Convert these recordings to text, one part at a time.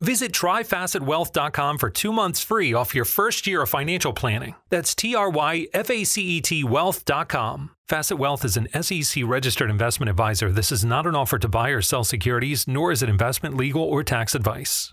Visit tryfacetwealth.com for two months free off your first year of financial planning. That's T R Y F A C E T wealth.com. Facet Wealth is an SEC registered investment advisor. This is not an offer to buy or sell securities, nor is it investment, legal, or tax advice.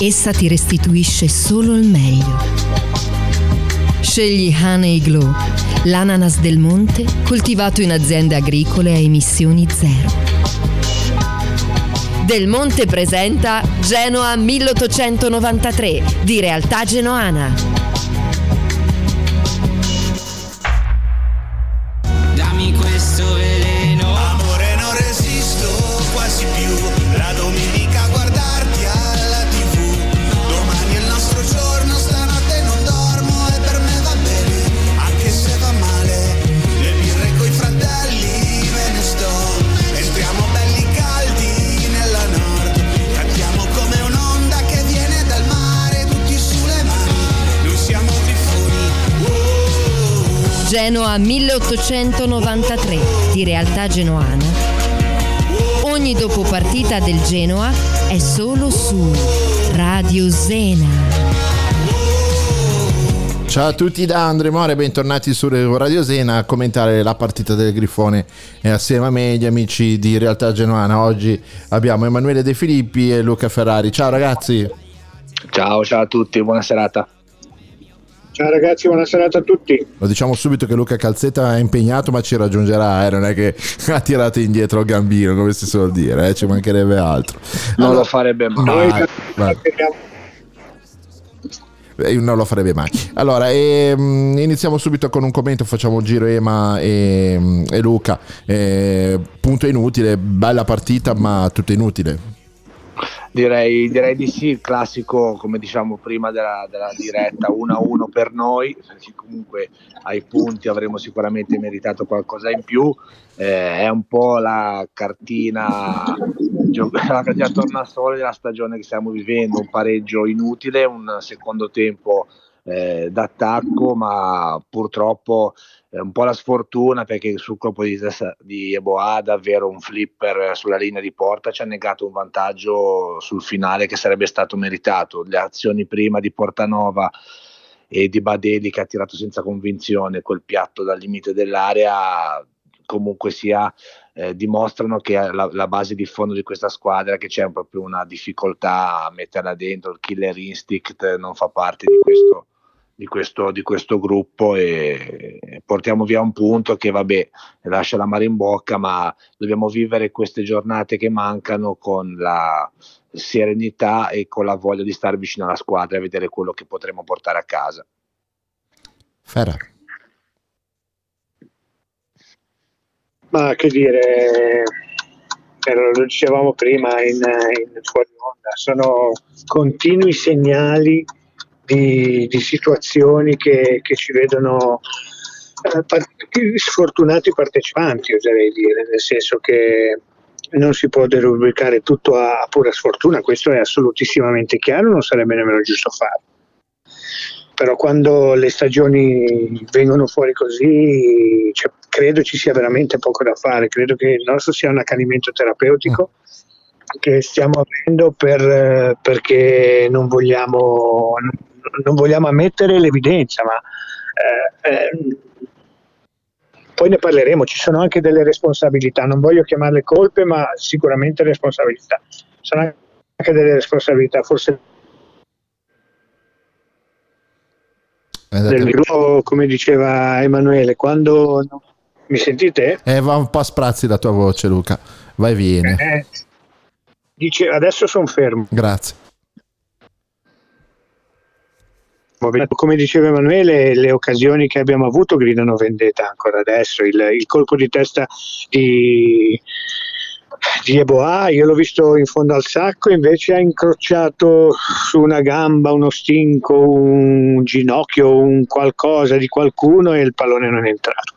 essa ti restituisce solo il meglio. Scegli Honey Glow, l'ananas del monte coltivato in aziende agricole a emissioni zero. Del Monte presenta Genoa 1893 di Realtà Genoana. Genoa 1893 di Realtà Genoana. Ogni dopopartita del Genoa è solo su Radio Zena. Ciao a tutti da Andre More, bentornati su Radio Sena a commentare la partita del Grifone e assieme a me gli amici di Realtà Genoana. Oggi abbiamo Emanuele De Filippi e Luca Ferrari. Ciao ragazzi. Ciao, ciao a tutti, buona serata. Ciao ragazzi, buona serata a tutti. Lo diciamo subito che Luca Calzetta è impegnato ma ci raggiungerà, eh? non è che ha tirato indietro il gambino come si suol dire, eh? ci mancherebbe altro. Non lo farebbe mai. Vai. Eh, non lo farebbe mai. Allora, ehm, iniziamo subito con un commento, facciamo un giro Ema e, e Luca. Eh, punto inutile, bella partita ma tutto inutile. Direi, direi di sì, il classico, come diciamo prima della, della diretta, 1-1 per noi, perché comunque ai punti avremmo sicuramente meritato qualcosa in più. Eh, è un po' la cartina, la cartina tornasole della stagione che stiamo vivendo, un pareggio inutile, un secondo tempo eh, d'attacco, ma purtroppo è un po' la sfortuna perché sul colpo di testa di Eboa davvero un flipper sulla linea di porta ci ha negato un vantaggio sul finale che sarebbe stato meritato. Le azioni prima di Portanova e di Badeli che ha tirato senza convinzione quel piatto dal limite dell'area comunque sia eh, dimostrano che la, la, base di fondo di questa squadra che c'è proprio una difficoltà a metterla dentro, il killer instinct non fa parte di questo, di questo, di questo gruppo e portiamo via un punto che vabbè lascia la mare in bocca ma dobbiamo vivere queste giornate che mancano con la serenità e con la voglia di stare vicino alla squadra e vedere quello che potremo portare a casa. Ferra. Ma che dire, lo dicevamo prima in, in fuori onda, sono continui segnali di, di situazioni che, che, ci vedono eh, sfortunati partecipanti, oserei dire, nel senso che non si può derubricare tutto a, a pura sfortuna, questo è assolutissimamente chiaro, non sarebbe nemmeno giusto farlo. Però quando le stagioni vengono fuori così cioè, credo ci sia veramente poco da fare, credo che il nostro sia un accanimento terapeutico che stiamo avendo per, perché non vogliamo, vogliamo ammettere l'evidenza, ma eh, eh, poi ne parleremo, ci sono anche delle responsabilità, non voglio chiamarle colpe, ma sicuramente responsabilità. Sono anche delle responsabilità, forse del gruppo, come diceva Emanuele, quando mi sentite? Eh, va un po' a sprazzi la tua voce, Luca. Vai, vieni. Eh, dice, adesso sono fermo. Grazie. Come diceva Emanuele, le occasioni che abbiamo avuto gridano vendetta ancora adesso. Il, il colpo di testa di, di Eboa, io l'ho visto in fondo al sacco, invece ha incrociato su una gamba uno stinco, un ginocchio, un qualcosa di qualcuno e il pallone non è entrato.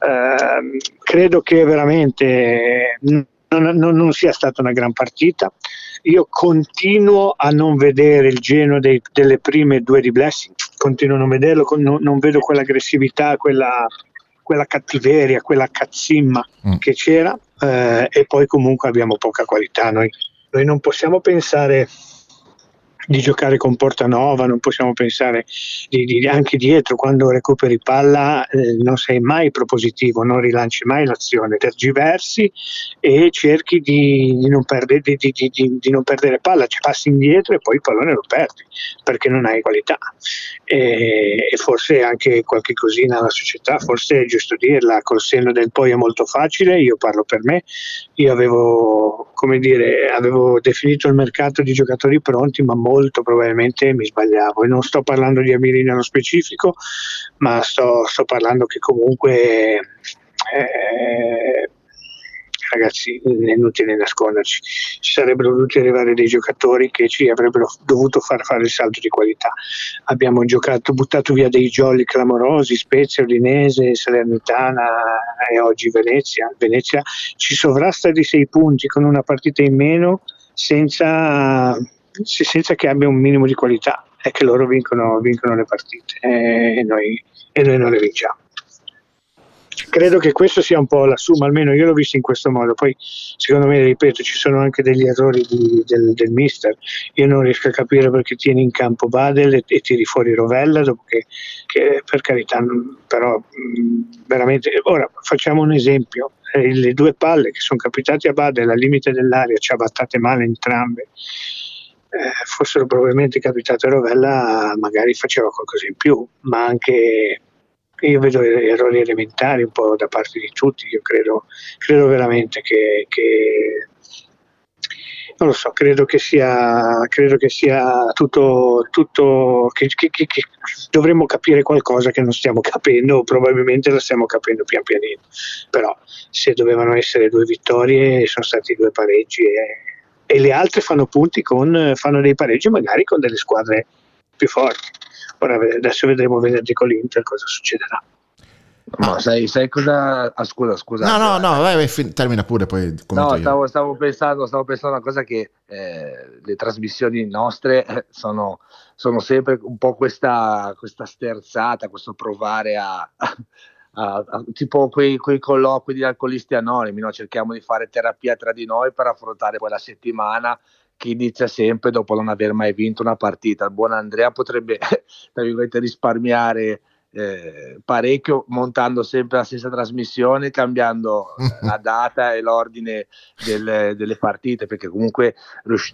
Eh, credo che veramente non, non, non, sia stata una gran partita. Io continuo a non vedere il geno dei, delle prime due di Blessing, continuo a non vederlo, non, non vedo quell'aggressività, quella, quella cattiveria, quella cazzimma mm. che c'era eh, e poi comunque abbiamo poca qualità. Noi, noi non possiamo pensare di giocare con Portanova, non possiamo pensare di, di, anche dietro quando recuperi palla eh, non sei mai propositivo, non rilanci mai l'azione, tergiversi e cerchi di, di, non, perdere, di non, perdere, palla, ci passi indietro e poi il pallone lo perdi perché non hai qualità. E, e forse anche qualche cosina alla società, forse è giusto dirla, col senno del poi è molto facile, io parlo per me, io avevo, come dire, avevo definito il mercato di giocatori pronti ma molto probabilmente mi sbagliavo. E non sto parlando di Amiri nello specifico, ma sto, sto parlando che comunque eh, ragazzi, è inutile nasconderci, ci sarebbero dovuti arrivare dei giocatori che ci avrebbero dovuto far fare il salto di qualità. Abbiamo giocato, buttato via dei jolly clamorosi, Spezia, Udinese, Salernitana e oggi Venezia. Venezia ci sovrasta di sei punti con una partita in meno senza senza che abbia un minimo di qualità, è che loro vincono, vincono le partite e noi, e noi non le vinciamo. Credo che questo sia un po' la summa, almeno io l'ho visto in questo modo. Poi, secondo me, ripeto, ci sono anche degli errori di, del, del, mister. Io non riesco a capire perché tieni in campo Badel e, e tiri fuori Rovella, dopo che, che per carità, però mh, veramente. Ora facciamo un esempio: eh, le due palle che sono capitate a Badel al limite dell'aria, ci ha battate male entrambe eh, fossero probabilmente capitate a Rovella magari faceva qualcosa in più, ma anche io vedo errori elementari un po' da parte di tutti, io credo, credo veramente che, che non lo so, credo che sia, credo che sia tutto, tutto che, che, che, che, dovremmo capire qualcosa che non stiamo capendo, probabilmente lo stiamo capendo pian pianino, però se dovevano essere due vittorie sono stati due pareggi e e le altre fanno punti con, fanno dei pareggi magari con delle squadre più forti. Ora adesso vedremo venerdì con l'Inter cosa succederà. Ma sai, sai cosa? Ah, scusa, scusa. No, no, no, vai, vai, termina pure poi. No, stavo, stavo, pensando, stavo pensando a una cosa che eh, le trasmissioni nostre eh, sono, sono, sempre un po' questa, questa sterzata, questo provare a, Uh, tipo quei, quei, colloqui di alcolisti anonimi, no? cerchiamo di fare terapia tra di noi per affrontare quella settimana che inizia sempre dopo non aver mai vinto una partita. Il buon Andrea potrebbe risparmiare eh, parecchio montando sempre la stessa trasmissione, cambiando la data e l'ordine delle, delle partite, perché comunque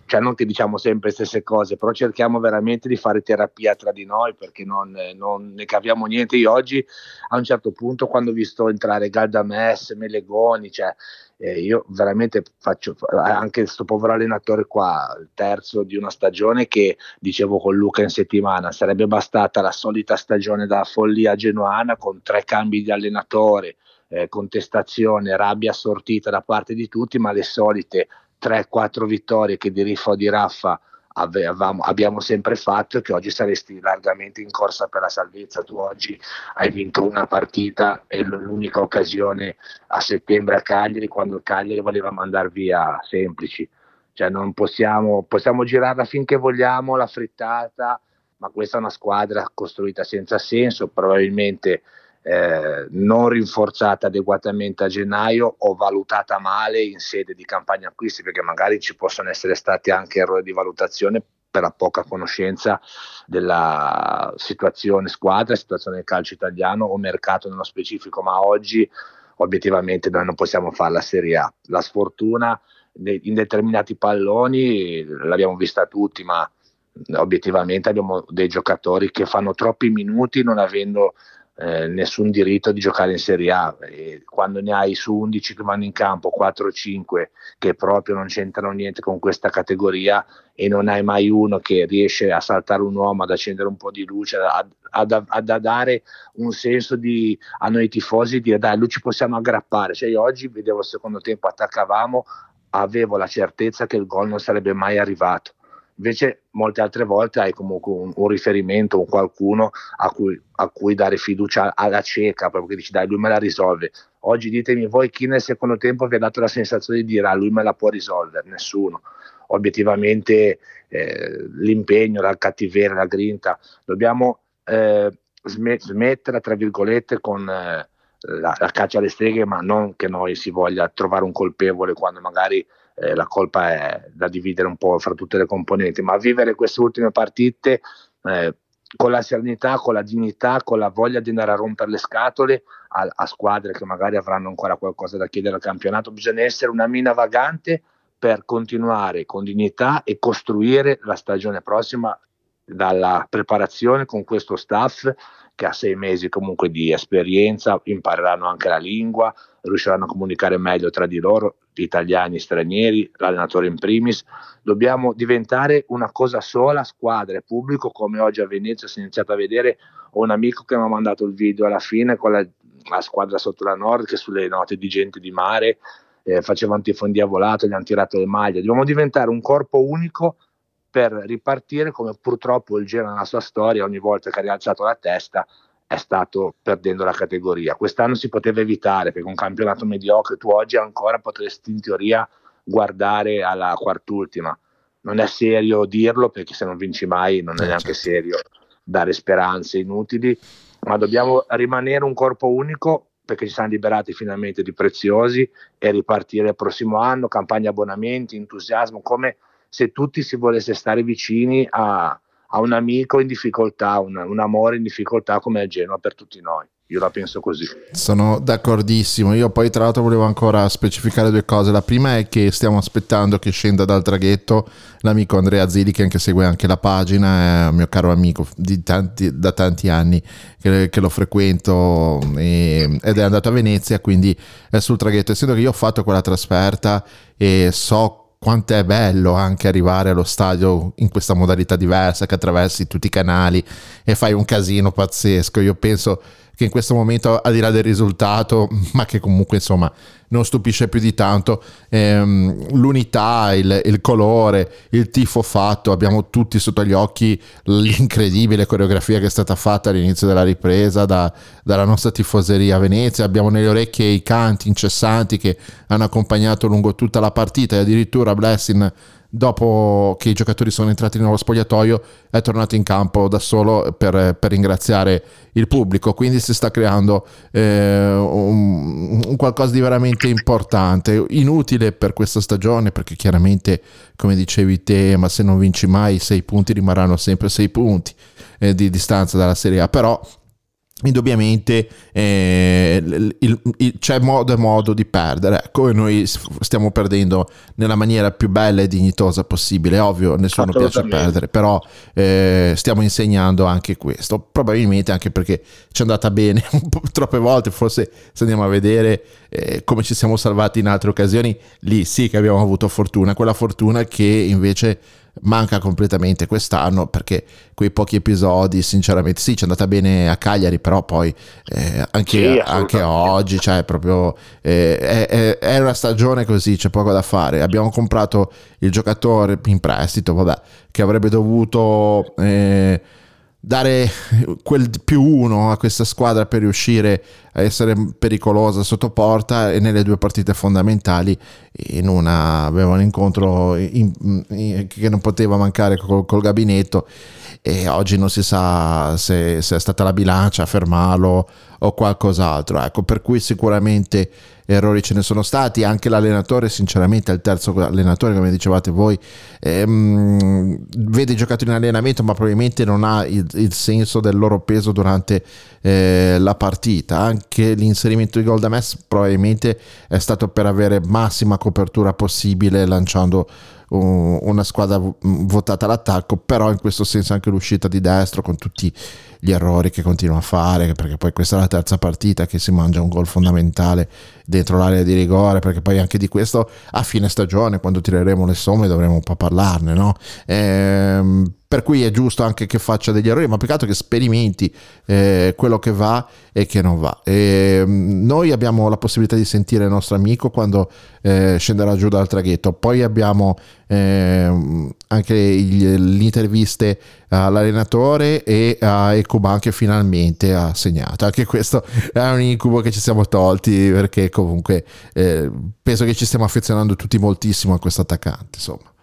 cioè non che diciamo sempre le stesse cose, però cerchiamo veramente di fare terapia tra di noi perché non, non ne capiamo niente. Io oggi a un certo punto quando ho visto entrare Galdames, Melegoni, cioè eh, io veramente faccio anche questo povero allenatore qua, il terzo di una stagione che dicevo con Luca in settimana, sarebbe bastata la solita stagione da follia genuana con tre cambi di allenatore, eh, contestazione, rabbia sortita da parte di tutti, ma le solite 3-4 vittorie che di Riffa o di Raffa avevamo, abbiamo sempre fatto e che oggi saresti largamente in corsa per la salvezza. Tu oggi hai vinto una partita e l'unica occasione a settembre a Cagliari quando il Cagliari voleva mandare via semplici. Cioè non possiamo, possiamo girarla finché vogliamo la frittata, ma questa è una squadra costruita senza senso, probabilmente eh, non rinforzata adeguatamente a gennaio o valutata male in sede di campagna acquisti perché magari ci possono essere stati anche errori di valutazione per la poca conoscenza della situazione squadra, situazione del calcio italiano o mercato nello specifico, ma oggi obiettivamente noi non possiamo fare la Serie A. La sfortuna in determinati palloni l'abbiamo vista tutti, ma obiettivamente abbiamo dei giocatori che fanno troppi minuti non avendo eh, nessun diritto di giocare in Serie A. E quando ne hai su 11 che vanno in campo 4 o 5 che proprio non c'entrano niente con questa categoria e non hai mai uno che riesce a saltare un uomo ad accendere un po' di luce ad, ad, ad, dare un senso di, a noi tifosi di dai lui ci possiamo aggrappare. Cioè io oggi vedevo il secondo tempo attaccavamo avevo la certezza che il gol non sarebbe mai arrivato Invece molte altre volte hai comunque un, un riferimento, un qualcuno a cui, a cui, dare fiducia alla cieca, proprio che dici dai lui me la risolve. Oggi ditemi voi chi nel secondo tempo vi ha dato la sensazione di dire ah lui me la può risolvere, nessuno. Obiettivamente eh, l'impegno, la cattiveria, la grinta, dobbiamo eh, smettere tra virgolette con... Eh, la, la, caccia alle streghe, ma non che noi si voglia trovare un colpevole quando magari eh, la colpa è da dividere un po' fra tutte le componenti, ma vivere queste ultime partite eh, con la serenità, con la dignità, con la voglia di andare a rompere le scatole a, a, squadre che magari avranno ancora qualcosa da chiedere al campionato, bisogna essere una mina vagante per continuare con dignità e costruire la stagione prossima dalla preparazione con questo staff che ha sei mesi comunque di esperienza, impareranno anche la lingua, riusciranno a comunicare meglio tra di loro, italiani, stranieri, l'allenatore in primis. Dobbiamo diventare una cosa sola, squadra e pubblico, come oggi a Venezia si è iniziato a vedere. Ho un amico che mi ha mandato il video alla fine con la, la squadra sotto la Nord che sulle note di gente di mare eh, facevano tifondi a volato, gli hanno tirato le maglie. Dobbiamo diventare un corpo unico per ripartire come purtroppo il Genoa nella sua storia ogni volta che ha rialzato la testa è stato perdendo la categoria. Quest'anno si poteva evitare perché un campionato mediocre tu oggi ancora potresti in teoria guardare alla quartultima. Non è serio dirlo perché se non vinci mai non è eh, neanche certo. serio dare speranze inutili, ma dobbiamo rimanere un corpo unico perché ci siamo liberati finalmente di preziosi e ripartire il prossimo anno, campagna abbonamenti, entusiasmo, come se tutti si volesse stare vicini a, a un amico in difficoltà, un, un amore in difficoltà come è Genoa per tutti noi. Io la penso così. Sono d'accordissimo. Io poi tra l'altro volevo ancora specificare due cose. La prima è che stiamo aspettando che scenda dal traghetto l'amico Andrea Zili che anche segue anche la pagina, è un mio caro amico tanti, da tanti anni che, che lo frequento e, ed è andato a Venezia, quindi è sul traghetto. Essendo che io ho fatto quella trasferta e so quanto è bello anche arrivare allo stadio in questa modalità diversa che attraversi tutti i canali e fai un casino pazzesco. Io penso che in questo momento, al di là del risultato, ma che comunque insomma non stupisce più di tanto, ehm, l'unità, il, il, colore, il tifo fatto, abbiamo tutti sotto gli occhi l'incredibile coreografia che è stata fatta all'inizio della ripresa da, dalla nostra tifoseria a Venezia, abbiamo nelle orecchie i canti incessanti che hanno accompagnato lungo tutta la partita e addirittura Blessing dopo che i giocatori sono entrati nello spogliatoio, è tornato in campo da solo per, per ringraziare il pubblico. Quindi si sta creando eh, un, un, qualcosa di veramente importante, inutile per questa stagione, perché chiaramente, come dicevi te, ma se non vinci mai, sei punti rimarranno sempre sei punti eh, di distanza dalla Serie A. Però indubbiamente eh, il, il, c'è modo e modo di perdere. Ecco e noi stiamo perdendo nella maniera più bella e dignitosa possibile. Ovvio nessuno piace perdere però eh, stiamo insegnando anche questo. Probabilmente anche perché ci è andata bene un po' troppe volte forse se andiamo a vedere eh, come ci siamo salvati in altre occasioni lì sì che abbiamo avuto fortuna. Quella fortuna che invece manca completamente quest'anno perché quei pochi episodi sinceramente sì ci è andata bene a Cagliari però poi eh, anche, sì, anche, oggi cioè proprio eh, è, è, una stagione così c'è poco da fare. Abbiamo comprato il giocatore in prestito vabbè che avrebbe dovuto eh, dare quel più uno a questa squadra per riuscire a essere pericolosa sotto porta e nelle due partite fondamentali in una aveva un incontro in, in, che non poteva mancare col, col, gabinetto e oggi non si sa se, se è stata la bilancia a fermarlo o qualcos'altro. Ecco per cui sicuramente errori ce ne sono stati, anche l'allenatore sinceramente, il terzo allenatore come dicevate voi, ehm, vede i giocatori in allenamento ma probabilmente non ha il, il senso del loro peso durante eh, la partita, anche l'inserimento di gol da Mess probabilmente è stato per avere massima copertura possibile lanciando una squadra votata all'attacco, però in questo senso anche l'uscita di destro con tutti gli errori che continua a fare, perché poi questa è la terza partita che si mangia un gol fondamentale dentro l'area di rigore, perché poi anche di questo a fine stagione, quando tireremo le somme, dovremo un po' parlarne, no? Ehm, per cui è giusto anche che faccia degli errori, ma peccato che sperimenti eh, quello che va e che non va. E, mm, noi abbiamo la possibilità di sentire il nostro amico quando eh, scenderà giù dal traghetto, poi abbiamo eh, anche gli, le interviste all'allenatore e a Ecuban che finalmente ha segnato. Anche questo è un incubo che ci siamo tolti perché comunque eh, penso che ci stiamo affezionando tutti moltissimo a questo attaccante, insomma.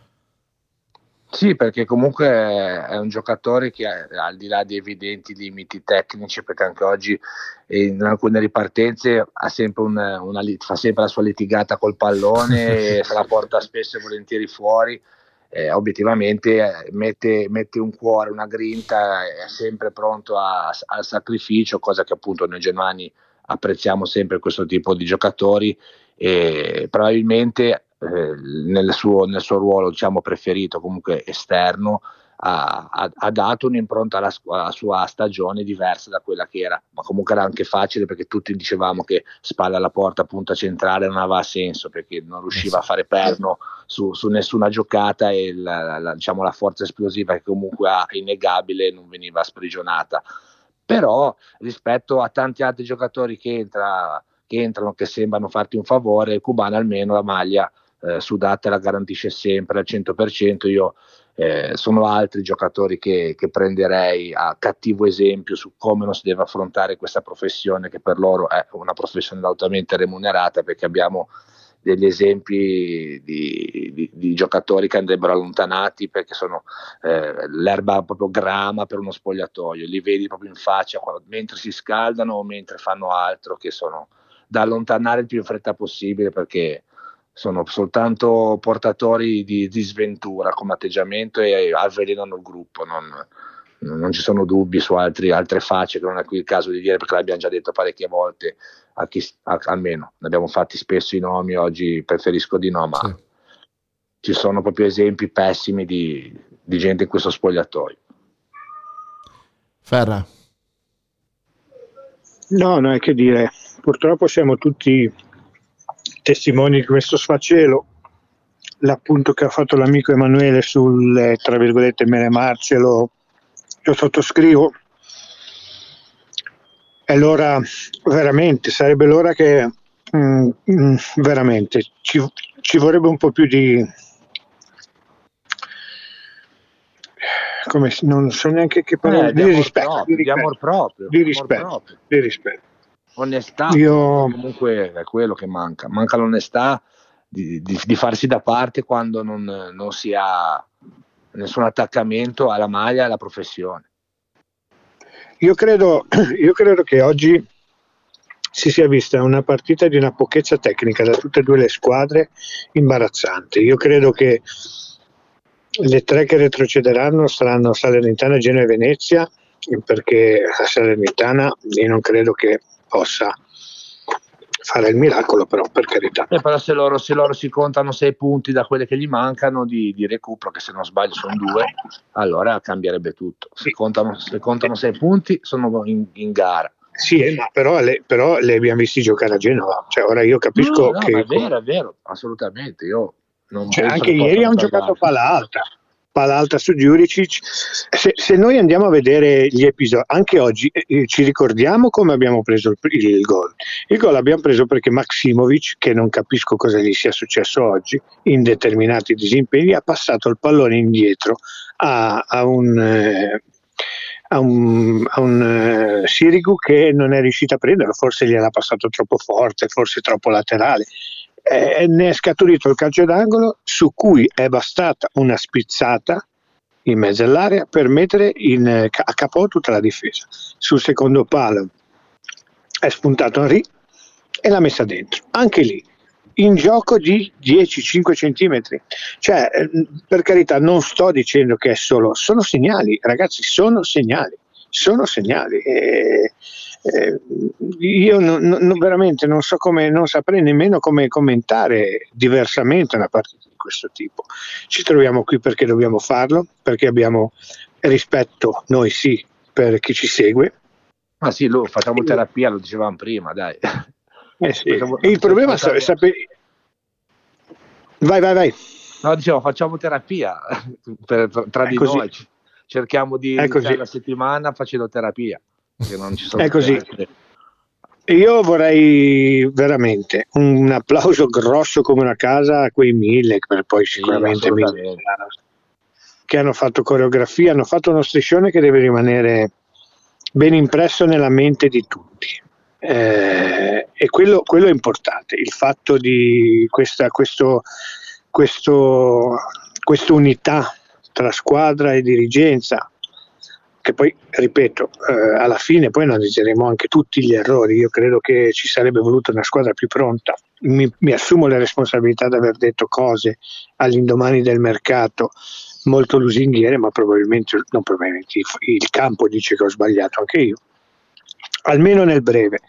Sì, perché comunque è un giocatore che al di là di evidenti limiti tecnici, perché anche oggi in alcune ripartenze sempre una, una, fa sempre la sua litigata col pallone, se la porta spesso e volentieri fuori, eh, obiettivamente mette, mette, un cuore, una grinta, è sempre pronto a, al sacrificio, cosa che appunto noi germani apprezziamo sempre questo tipo di giocatori e probabilmente eh, nel, suo, nel, suo, ruolo diciamo, preferito, comunque esterno, ha, ha, dato un'impronta alla, alla, sua stagione diversa da quella che era, ma comunque era anche facile perché tutti dicevamo che spalla alla porta, punta centrale non aveva senso perché non riusciva a fare perno su, su nessuna giocata e la, la, diciamo, la forza esplosiva che comunque ha innegabile non veniva sprigionata. Però rispetto a tanti altri giocatori che, entra, che entrano, che sembrano farti un favore, il cubano almeno la maglia eh, Sudate la garantisce sempre al 100%, io eh, sono altri giocatori che, che, prenderei a cattivo esempio su come non si deve affrontare questa professione che per loro è una professione altamente remunerata perché abbiamo degli esempi di, di, di, giocatori che andrebbero allontanati perché sono eh, l'erba proprio grama per uno spogliatoio, li vedi proprio in faccia quando, mentre si scaldano o mentre fanno altro che sono da allontanare il più in fretta possibile perché sono soltanto portatori di, di sventura come atteggiamento e avvelenano il gruppo. Non, non ci sono dubbi su altri, altre facce che non è qui il caso di dire perché l'abbiamo già detto parecchie volte, a chi, a, almeno ne abbiamo fatti spesso i nomi, oggi preferisco di no, ma sì. ci sono proprio esempi pessimi di, di gente in questo spogliatoio. Ferra. No, non è che dire, purtroppo siamo tutti testimoni di questo sfacelo, l'appunto che ha fatto l'amico Emanuele sul, tra virgolette, mele marce lo, lo sottoscrivo. E allora veramente sarebbe l'ora che mm, mm, veramente ci, ci vorrebbe un po' più di come non so neanche che parola eh, di, di, rispetto, proprio, di, rispetto, di rispetto, di rispetto onestà Io... comunque è quello che manca. Manca l'onestà di, di, di farsi da parte quando non, non, si ha nessun attaccamento alla maglia alla professione. Io credo, io credo che oggi si sia vista una partita di una pochezza tecnica da tutte e due le squadre imbarazzante. Io credo che le tre che retrocederanno saranno Salernitana, Genoa e Venezia perché la Salernitana io non credo che possa fare il miracolo, però per carità. Eh, però se loro, se loro, si contano sei punti da quelle che gli mancano di, di recupero, che se non sbaglio sono due, allora cambierebbe tutto. Se contano, se contano sei punti sono in, in gara. Sì, eh, ma però le, però le, abbiamo visti giocare a Genova. Cioè, ora io capisco no, no, che. è vero, è vero, assolutamente. Io non cioè, anche ieri hanno giocato palla alta palla alta su Giuricic. Se, se, noi andiamo a vedere gli episodi, anche oggi eh, eh, ci ricordiamo come abbiamo preso il, il, gol. Il gol l'abbiamo preso perché Maximovic, che non capisco cosa gli sia successo oggi, in determinati disimpegni, ha passato il pallone indietro a, a un... Eh, a un, a un uh, Sirigu che non è riuscito a prenderlo, forse gliel'ha passato troppo forte, forse troppo laterale eh, ne è scaturito il calcio d'angolo su cui è bastata una spizzata in mezzo all'area per mettere in, a capo tutta la difesa. Sul secondo palo è spuntato Henry e l'ha messa dentro. Anche lì, in gioco di 10-5 centimetri. Cioè, eh, per carità, non sto dicendo che è solo, sono segnali, ragazzi, sono segnali, sono segnali. E, eh, io non, non, veramente non so come, non saprei nemmeno come commentare diversamente una partita di questo tipo. Ci troviamo qui perché dobbiamo farlo, perché abbiamo rispetto, noi sì, per chi ci segue. Ma sì, lo, facciamo terapia, lo dicevamo prima, dai. Eh sì. facciamo, il problema è sapere... Vai, vai, vai. No, dicevo, facciamo terapia per, per, tra è di così. noi. Cerchiamo di iniziare la settimana facendo terapia che non ci sono. È così. Io vorrei veramente un applauso grosso come una casa a quei mille, per poi sicuramente sì, mille, che hanno fatto coreografia, hanno fatto uno striscione che deve rimanere ben impresso nella mente di tutti. Eh, e quello, quello, è importante, il fatto di questa questo, questo, questa unità tra squadra e dirigenza che poi, ripeto, eh, alla fine poi analizzeremo anche tutti gli errori. Io credo che ci sarebbe voluto una squadra più pronta. Mi, mi assumo la responsabilità di aver detto cose all'indomani del mercato molto lusinghiere, ma probabilmente, non probabilmente il campo dice che ho sbagliato anche io, almeno nel breve.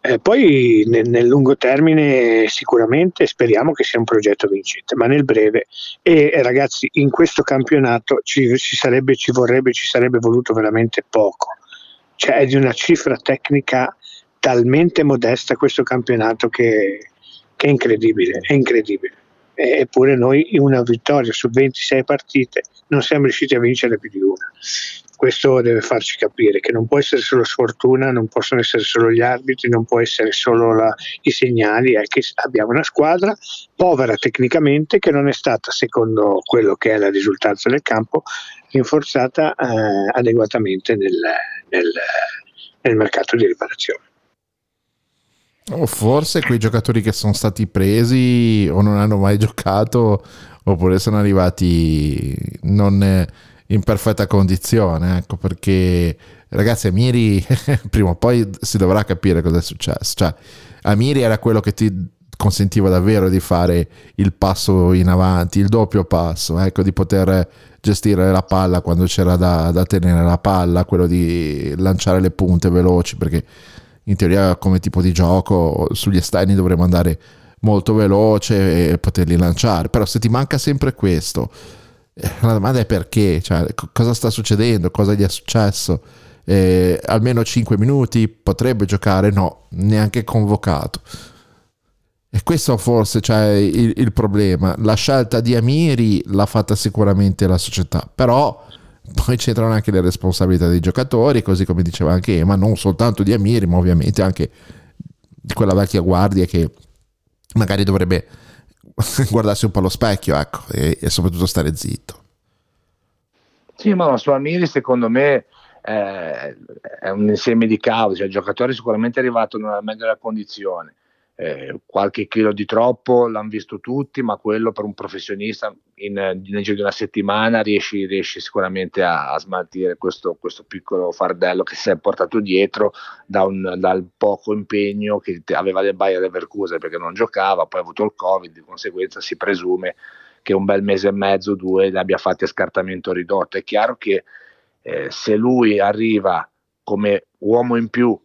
Eh, poi nel, nel, lungo termine sicuramente speriamo che sia un progetto vincente, ma nel breve. E eh, ragazzi in questo campionato ci, ci, sarebbe, ci vorrebbe, ci sarebbe voluto veramente poco, cioè è di una cifra tecnica talmente modesta questo campionato che, che è incredibile, è incredibile. eppure noi in una vittoria su 26 partite non siamo riusciti a vincere più di una questo deve farci capire che non può essere solo sfortuna, non possono essere solo gli arbitri, non può essere solo la, i segnali, è che abbiamo una squadra povera tecnicamente che non è stata, secondo quello che è la risultanza del campo, rinforzata eh, adeguatamente nel, nel, nel mercato di riparazione. O forse quei giocatori che sono stati presi o non hanno mai giocato oppure sono arrivati non in perfetta condizione, ecco perché ragazzi Amiri prima o poi si dovrà capire cosa è successo, cioè Amiri era quello che ti consentiva davvero di fare il passo in avanti, il doppio passo, ecco di poter gestire la palla quando c'era da, da tenere la palla, quello di lanciare le punte veloci perché in teoria come tipo di gioco sugli esterni dovremmo andare molto veloce e poterli lanciare, però se ti manca sempre questo la domanda è perché, cioè, cosa sta succedendo, cosa gli è successo. Eh, almeno 5 minuti potrebbe giocare, no, neanche convocato. E questo forse cioè, il, il, problema. La scelta di Amiri l'ha fatta sicuramente la società, però poi c'entrano anche le responsabilità dei giocatori, così come diceva anche Ema, non soltanto di Amiri, ma ovviamente anche di quella vecchia guardia che magari dovrebbe guardarsi un po' allo specchio, ecco, e, e soprattutto stare zitto. Sì, ma la sua Miri secondo me eh, è un insieme di cause, il giocatore è sicuramente arrivato nella meglio della condizione, eh, qualche chilo di troppo l'hanno visto tutti, ma quello per un professionista in, nel giro di una settimana riesci, riesci sicuramente a, a smaltire questo, questo, piccolo fardello che si è portato dietro da un, dal poco impegno che aveva del Bayer Leverkusen perché non giocava, poi ha avuto il Covid, di conseguenza si presume che un bel mese e mezzo, due, li abbia fatti a scartamento ridotto. È chiaro che eh, se lui arriva come uomo in più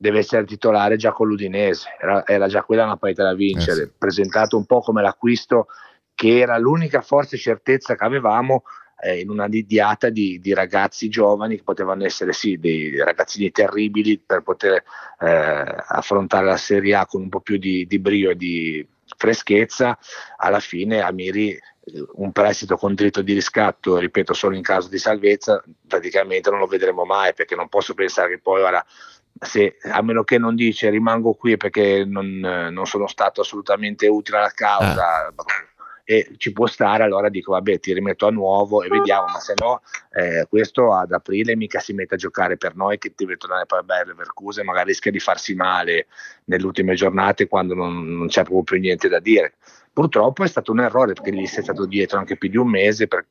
deve essere titolare già con l'Udinese, era, era già quella una partita da vincere, eh sì. presentato un po' come l'acquisto che era l'unica forza e certezza che avevamo eh, in una didiata di, di, ragazzi giovani che potevano essere sì dei ragazzini terribili per poter eh, affrontare la Serie A con un po' più di, di brio e di freschezza, alla fine Amiri un prestito con diritto di riscatto, ripeto, solo in caso di salvezza, praticamente non lo vedremo mai perché non posso pensare che poi ora, se, a meno che non dice rimango qui perché non, non sono stato assolutamente utile alla causa, ah e ci può stare, allora dico vabbè ti rimetto a nuovo e vediamo, ma se no eh, questo ad aprile mica si mette a giocare per noi che deve tornare per Bayer Leverkusen, magari rischia di farsi male nelle ultime giornate quando non, non c'è proprio più niente da dire. Purtroppo è stato un errore perché gli sei stato dietro anche più di un mese per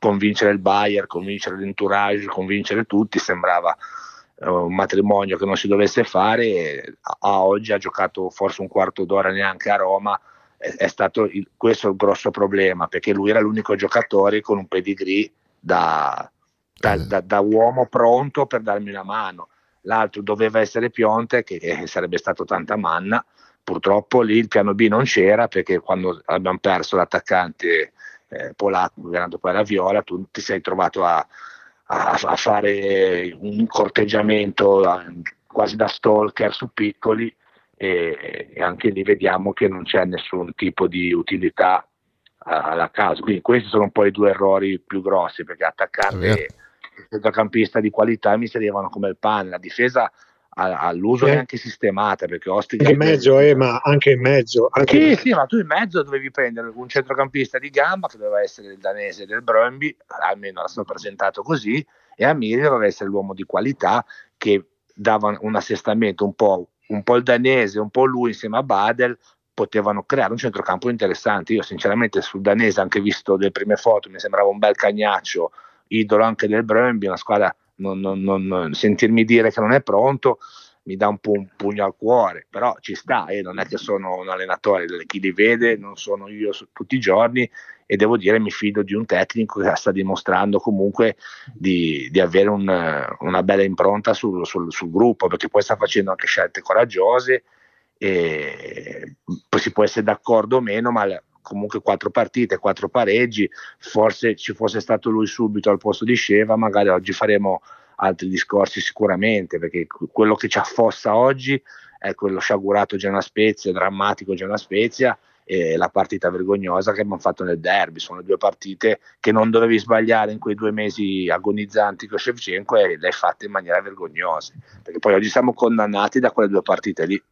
convincere il Bayer, convincere l'entourage, convincere tutti, sembrava un matrimonio che non si dovesse fare a, oggi ha giocato forse un quarto d'ora neanche a Roma è, stato il, questo il grosso problema, perché lui era l'unico giocatore con un pedigree da, da, da, da uomo pronto per darmi una mano. L'altro doveva essere Pionte, che, che sarebbe stato tanta manna. Purtroppo lì il piano B non c'era perché quando abbiamo perso l'attaccante eh, polacco, governando poi la Viola, tu ti sei trovato a, a, a fare un corteggiamento quasi da stalker su piccoli e, e, anche lì vediamo che non c'è nessun tipo di utilità alla casa. Quindi questi sono un po' i due errori più grossi perché attaccante e centrocampista di qualità mi servivano come il pane, la difesa all'uso eh. neanche sistemata perché Ostica in mezzo eh, ma anche in mezzo anche sì, sì ma tu in mezzo dovevi prendere un centrocampista di gamba che doveva essere il danese del Brøndby almeno era stato presentato così e Amiri doveva essere l'uomo di qualità che dava un assestamento un po' un po' il danese, un po' lui insieme a Badel potevano creare un centrocampo interessante. Io sinceramente sul danese, anche visto le prime foto, mi sembrava un bel cagnaccio, idolo anche del Brøndby, una squadra, non, non, non, sentirmi dire che non è pronto mi dà un po' un pugno al cuore, però ci sta, eh, non è che sono un allenatore, chi li vede non sono io tutti i giorni e devo dire mi fido di un tecnico che sta dimostrando comunque di, di avere un, una bella impronta sul, sul, sul, gruppo perché poi sta facendo anche scelte coraggiose e si può essere d'accordo o meno ma comunque quattro partite, quattro pareggi forse ci fosse stato lui subito al posto di Sceva magari oggi faremo altri discorsi sicuramente perché quello che ci affossa oggi è quello sciagurato Genoa Spezia, drammatico Genoa Spezia e la partita vergognosa che abbiamo fatto nel derby. Sono due partite che non dovevi sbagliare in quei due mesi agonizzanti con Shevchenko e le hai fatte in maniera vergognosa. Perché poi oggi siamo condannati da quelle due partite lì.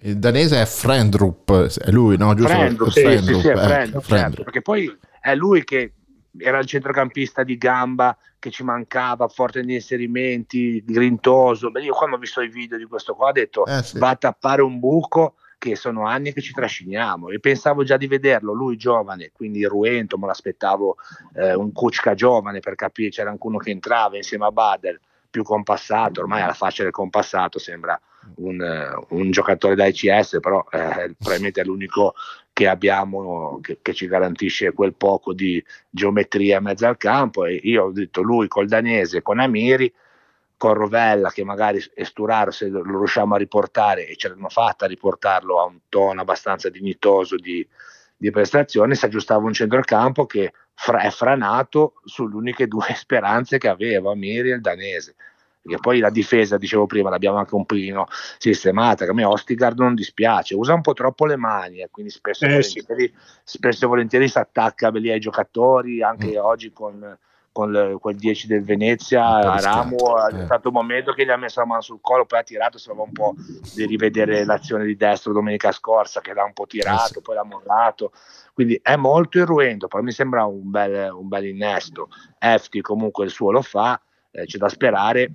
Il danese è Frendrup, è lui, no? Giusto? Frendrup, sì, Frendrup, sì, sì, è eh, Frendrup, certo, perché poi è lui che era il centrocampista di gamba che ci mancava, forte negli inserimenti, grintoso. Beh, io quando ho visto i video di questo qua ho detto eh, sì. va a tappare un buco che sono anni che ci trasciniamo e pensavo già di vederlo, lui giovane, quindi ruento, me l'aspettavo eh, un Kuczka giovane per capire, c'era anche uno che entrava insieme a Bader, più compassato, ormai alla faccia del compassato sembra un, un giocatore da ICS, però eh, probabilmente è l'unico che abbiamo che, che, ci garantisce quel poco di geometria in mezzo al campo e io ho detto lui col danese, con Amiri, con Rovella che magari Esturaro se lo riusciamo a riportare e ce l'hanno fatta a riportarlo a un tono abbastanza dignitoso di, di prestazione, si aggiustava un centrocampo che fra, è franato sulle uniche due speranze che aveva, Miri e il danese. Perché poi la difesa, dicevo prima, l'abbiamo anche un pochino sistemata, che a me Ostigard non dispiace, usa un po' troppo le mani, e quindi spesso, eh, volentieri, sì. spesso e volentieri si attacca lì ai giocatori, anche mm. oggi con con le, quel 10 del Venezia a Ramo è stato un momento che gli ha messo la mano sul collo poi ha tirato sembrava un po' di rivedere l'azione di destro domenica scorsa che l'ha un po' tirato poi l'ha mollato quindi è molto irruento poi mi sembra un bel, un bel innesto Efti comunque il suo lo fa eh, c'è da sperare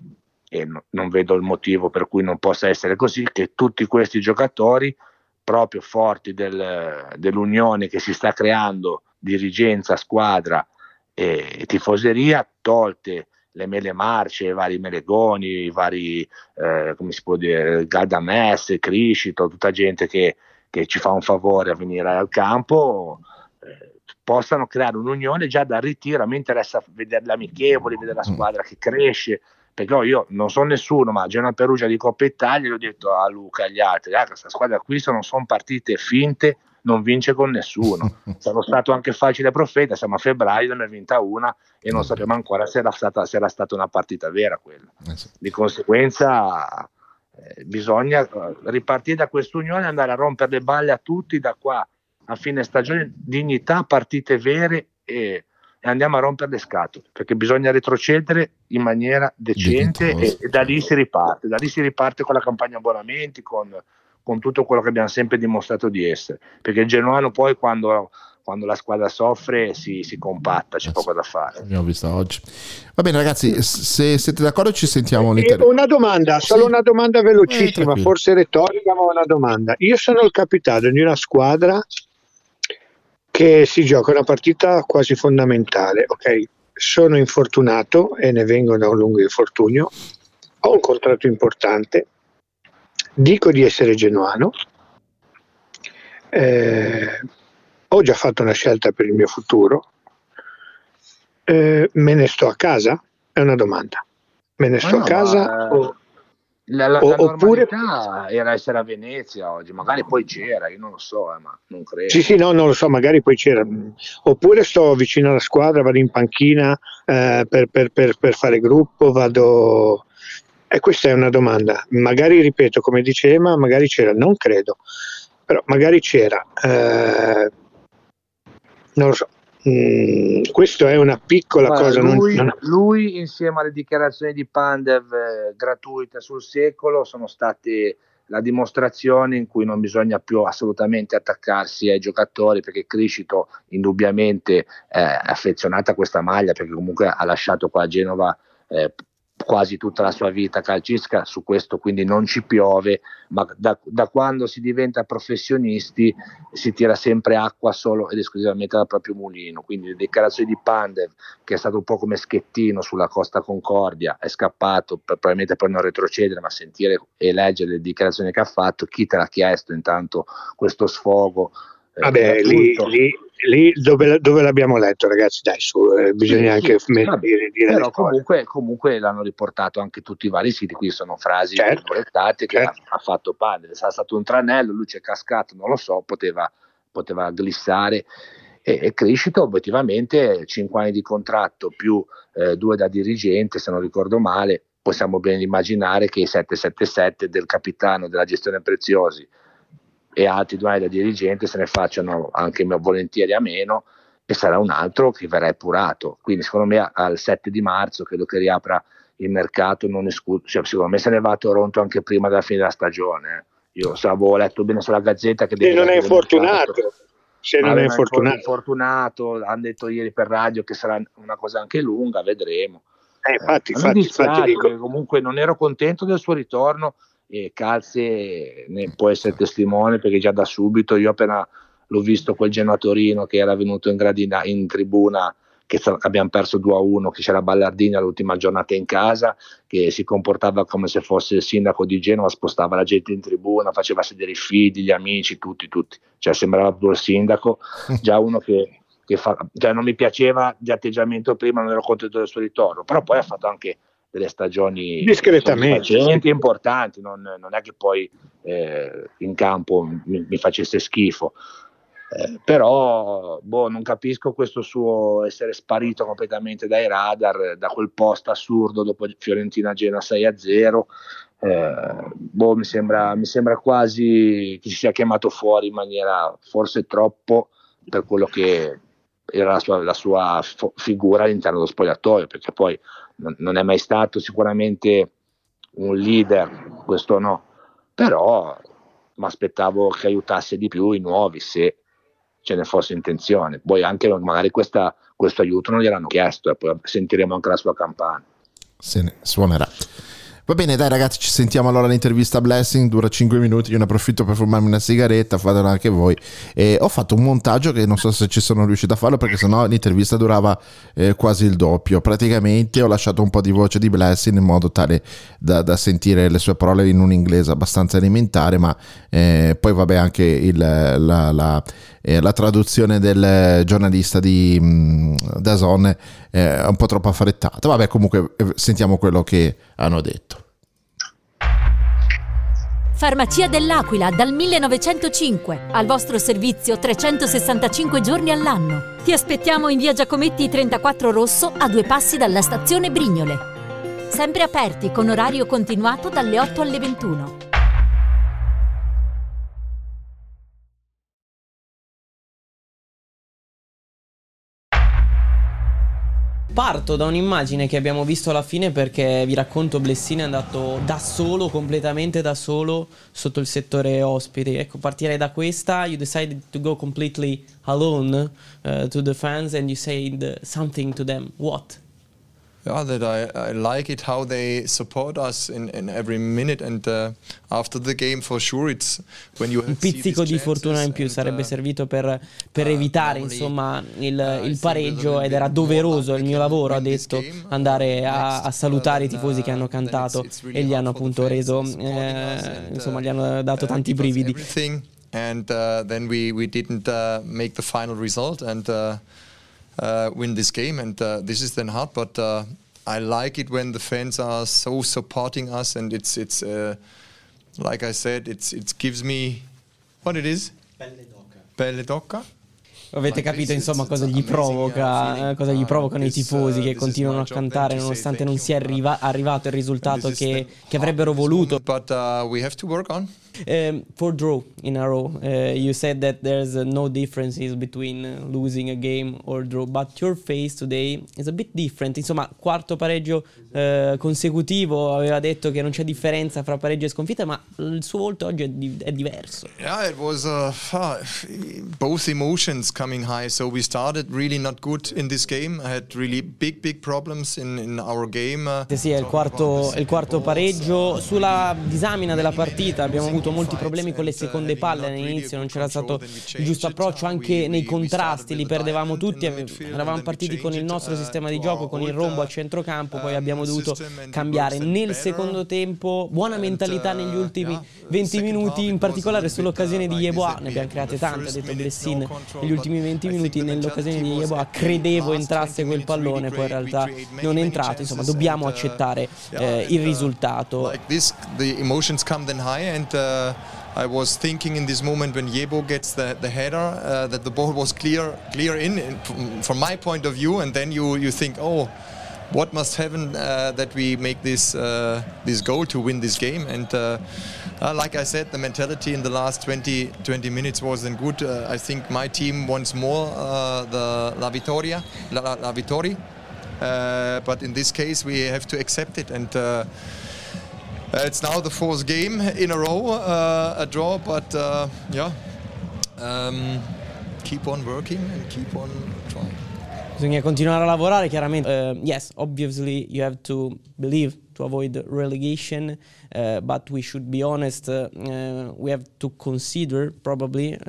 e no, non vedo il motivo per cui non possa essere così che tutti questi giocatori proprio forti del, dell'unione che si sta creando dirigenza, squadra e tifoseria, tolte le mele marce, i vari melegoni, i vari, eh, come si può dire, Gadames, Criscito, tutta gente che, che, ci fa un favore a venire al campo, eh, possano creare un'unione già dal ritiro. A me interessa vedere l'amichevole, vedere la squadra che cresce, perché io non so nessuno, ma Genoa Perugia di Coppa Italia, gli ho detto a Luca e agli altri, ah, questa squadra qui sono, sono partite finte, non vince con nessuno. Sono stato anche facile profeta, siamo a febbraio, ne ha vinta una e non sappiamo ancora se era stata, se era stata una partita vera quella. Di conseguenza eh, bisogna eh, ripartire da quest'unione e andare a rompere le balle a tutti da qua a fine stagione, dignità, partite vere e andiamo a rompere le scatole perché bisogna retrocedere in maniera decente e, e, da lì si riparte, da lì si riparte con la campagna abbonamenti, con, con tutto quello che abbiamo sempre dimostrato di essere, perché il genuano poi quando quando la squadra soffre si, si compatta, c'è eh poco da fare. Abbiamo visto oggi. Va bene ragazzi, se siete d'accordo ci sentiamo un'inter- Una domanda, solo sì. una domanda velocissima, eh, forse retorica, ma una domanda. Io sono il capitano di una squadra che si gioca una partita quasi fondamentale, ok? Sono infortunato e ne vengo da un lungo infortunio, ho un contratto importante, dico di essere genuano, eh, ho già fatto una scelta per il mio futuro, eh, me ne sto a casa? È una domanda. Me ne sto no, a casa ma, o la, la, o, oppure era essere a Venezia oggi, magari poi c'era, io non lo so, eh, ma non credo. Sì, sì, no, non lo so, magari poi c'era. Oppure sto vicino alla squadra, vado in panchina eh, per, per, per, per, fare gruppo, vado... E questa è una domanda. Magari, ripeto, come dice Emma, magari c'era, non credo, però magari c'era. Eh, non lo so. Mm, questo è una piccola Guarda, cosa. Lui, non... lui, insieme alle dichiarazioni di Pandev eh, gratuite sul secolo sono state la dimostrazione in cui non bisogna più assolutamente attaccarsi ai giocatori perché Criscito indubbiamente è affezionato a questa maglia perché comunque ha lasciato qua a Genova eh, quasi tutta la sua vita calcistica, su questo quindi non ci piove, ma da, da, quando si diventa professionisti si tira sempre acqua solo ed esclusivamente dal proprio mulino, quindi le dichiarazioni di Pandev che è stato un po' come Schettino sulla Costa Concordia, è scappato per, probabilmente per non retrocedere, ma sentire e leggere le dichiarazioni che ha fatto, chi te l'ha chiesto intanto questo sfogo? Eh, Vabbè, lì, lì, lì dove, dove, l'abbiamo letto, ragazzi? Dai, su, eh, bisogna sì, anche sì, dire, dire Però comunque, comunque, l'hanno riportato anche tutti i vari siti, qui sono frasi certo, che certo. ha, ha, fatto padre. Sarà stato un tranello, lui ci è cascato, non lo so, poteva, poteva glissare. E, e Crescito obiettivamente 5 anni di contratto più eh, due da dirigente, se non ricordo male, possiamo ben immaginare che i 777 del capitano della gestione preziosi e altri due anni da dirigente se ne facciano anche volentieri a meno e sarà un altro che verrà epurato. Quindi secondo me al 7 di marzo credo che riapra il mercato, non escludo, cioè, secondo me se ne va a Toronto anche prima della fine della stagione. Eh. Io so, avevo letto bene sulla Gazzetta che... Se non è infortunato. Se non è infortunato. infortunato, hanno detto ieri per radio che sarà una cosa anche lunga, vedremo. Eh, infatti, eh, infatti, infatti dico... comunque non ero contento del suo ritorno e Calze ne può essere testimone perché già da subito io appena l'ho visto quel Genoa Torino che era venuto in, gradina, in tribuna che abbiamo perso 2 a 1 che c'era Ballardini all'ultima giornata in casa che si comportava come se fosse il sindaco di Genova spostava la gente in tribuna faceva sedere i figli, gli amici, tutti, tutti. Cioè sembrava proprio il sindaco già uno che, che fa, cioè non mi piaceva di atteggiamento prima non ero contento del suo ritorno però poi ha fatto anche delle stagioni discretamente importanti, non, non, è che poi eh, in campo mi, mi facesse schifo. Eh, però boh, non capisco questo suo essere sparito completamente dai radar, da quel post assurdo dopo Fiorentina Gena 6 a 0. Eh, boh, mi, sembra, mi sembra quasi che si sia chiamato fuori in maniera forse troppo per quello che era la sua, la sua fo- figura all'interno dello spogliatoio, perché poi non, è mai stato sicuramente un leader, questo no, però mi aspettavo che aiutasse di più i nuovi se ce ne fosse intenzione. Poi anche magari questa, questo aiuto non gliel'hanno chiesto e poi sentiremo anche la sua campagna. Se ne suonerà. Va bene, dai ragazzi, ci sentiamo allora l'intervista Blessing, dura 5 minuti, io ne approfitto per fumarmi una sigaretta, fatelo anche voi. E ho fatto un montaggio che non so se ci sono riuscito a farlo perché sennò l'intervista durava eh, quasi il doppio. Praticamente ho lasciato un po' di voce di Blessing in modo tale da, da sentire le sue parole in un inglese abbastanza elementare, ma eh, poi vabbè anche il, la, la eh, la traduzione del giornalista di mh, Dazon è un po' troppo affrettata. Vabbè, comunque eh, sentiamo quello che hanno detto. Farmacia dell'Aquila dal 1905, al vostro servizio 365 giorni all'anno. Ti aspettiamo in via Giacometti 34 Rosso a due passi dalla stazione Brignole. Sempre aperti con orario continuato dalle 8 alle 21. Parto da un'immagine che abbiamo visto alla fine perché vi racconto Blessini è andato da solo, completamente da solo sotto il settore ospiti. Ecco, partirei da questa. You decided to go completely alone uh, to the fans and you said something to them. What? Yeah, that I, I like it how they support us in, in every minute and uh, after the game for sure it's when you un pizzico di fortuna in più sarebbe uh, servito per, per evitare insomma il, il pareggio ed era doveroso il mio lavoro ha detto andare a, a salutare i tifosi che hanno cantato e gli hanno appunto reso eh, insomma gli hanno dato tanti brividi and uh, then we, we didn't uh, make the final result and uh, uh, win this game, and uh, this is then hard. But uh, I like it when the fans are so supporting us, and it's it's uh, like I said, it's it gives me what it is. Pelle d'oca. Pelle d'oca. Avete capito insomma cosa gli provoca, eh, cosa gli provocano i tifosi che continuano a cantare nonostante non sia arriva- arrivato il risultato che, che avrebbero voluto. But uh, we have to work on. Um, for draw in a row, uh, you said that there's uh, no differences between uh, losing a game or draw, but your face today is a bit different. Insomma, quarto pareggio uh, consecutivo, aveva detto che non c'è differenza fra pareggio e sconfitta, ma il suo volto oggi è, di- è diverso. Yeah, it was uh, both emotions coming high. So we started really not good in this game. I had really big, big problems in, in our game. Sì, sì, è il quarto, il quarto pareggio. Sulla disamina della partita abbiamo avuto molti problemi con le seconde palle all'inizio, non c'era stato il giusto approccio, anche nei contrasti li perdevamo tutti, eravamo partiti con il nostro sistema di gioco, con il rombo a centrocampo, poi abbiamo dovuto cambiare nel secondo tempo, buona mentalità negli ultimi 20 minuti, in particolare sull'occasione di Yeboah, ne abbiamo create tante, ha detto Blessin, negli ultimi 20 minuti nell'occasione di Yeboah credevo entrasse quel pallone, poi in realtà non è entrato, insomma dobbiamo accettare eh, il risultato. uh, I was thinking in this moment when Yebo gets the, the header uh, that the ball was clear clear in, in, from my point of view, and then you you think, oh, what must happen uh, that we make this uh, this goal to win this game? And uh, like I said, the mentality in the last 20 20 minutes wasn't good. I think my team wants more the La Vittoria, La, La, La Vittori, but in this case we have to accept it and. Uh, it's now the fourth game in a row, uh, a draw, but uh, yeah, um, keep on working and keep on. Bisogna continuare a lavorare, chiaramente. Uh, yes, obviously you have to believe to avoid relegation, uh, but we should be honest. Uh, we have to consider, probably,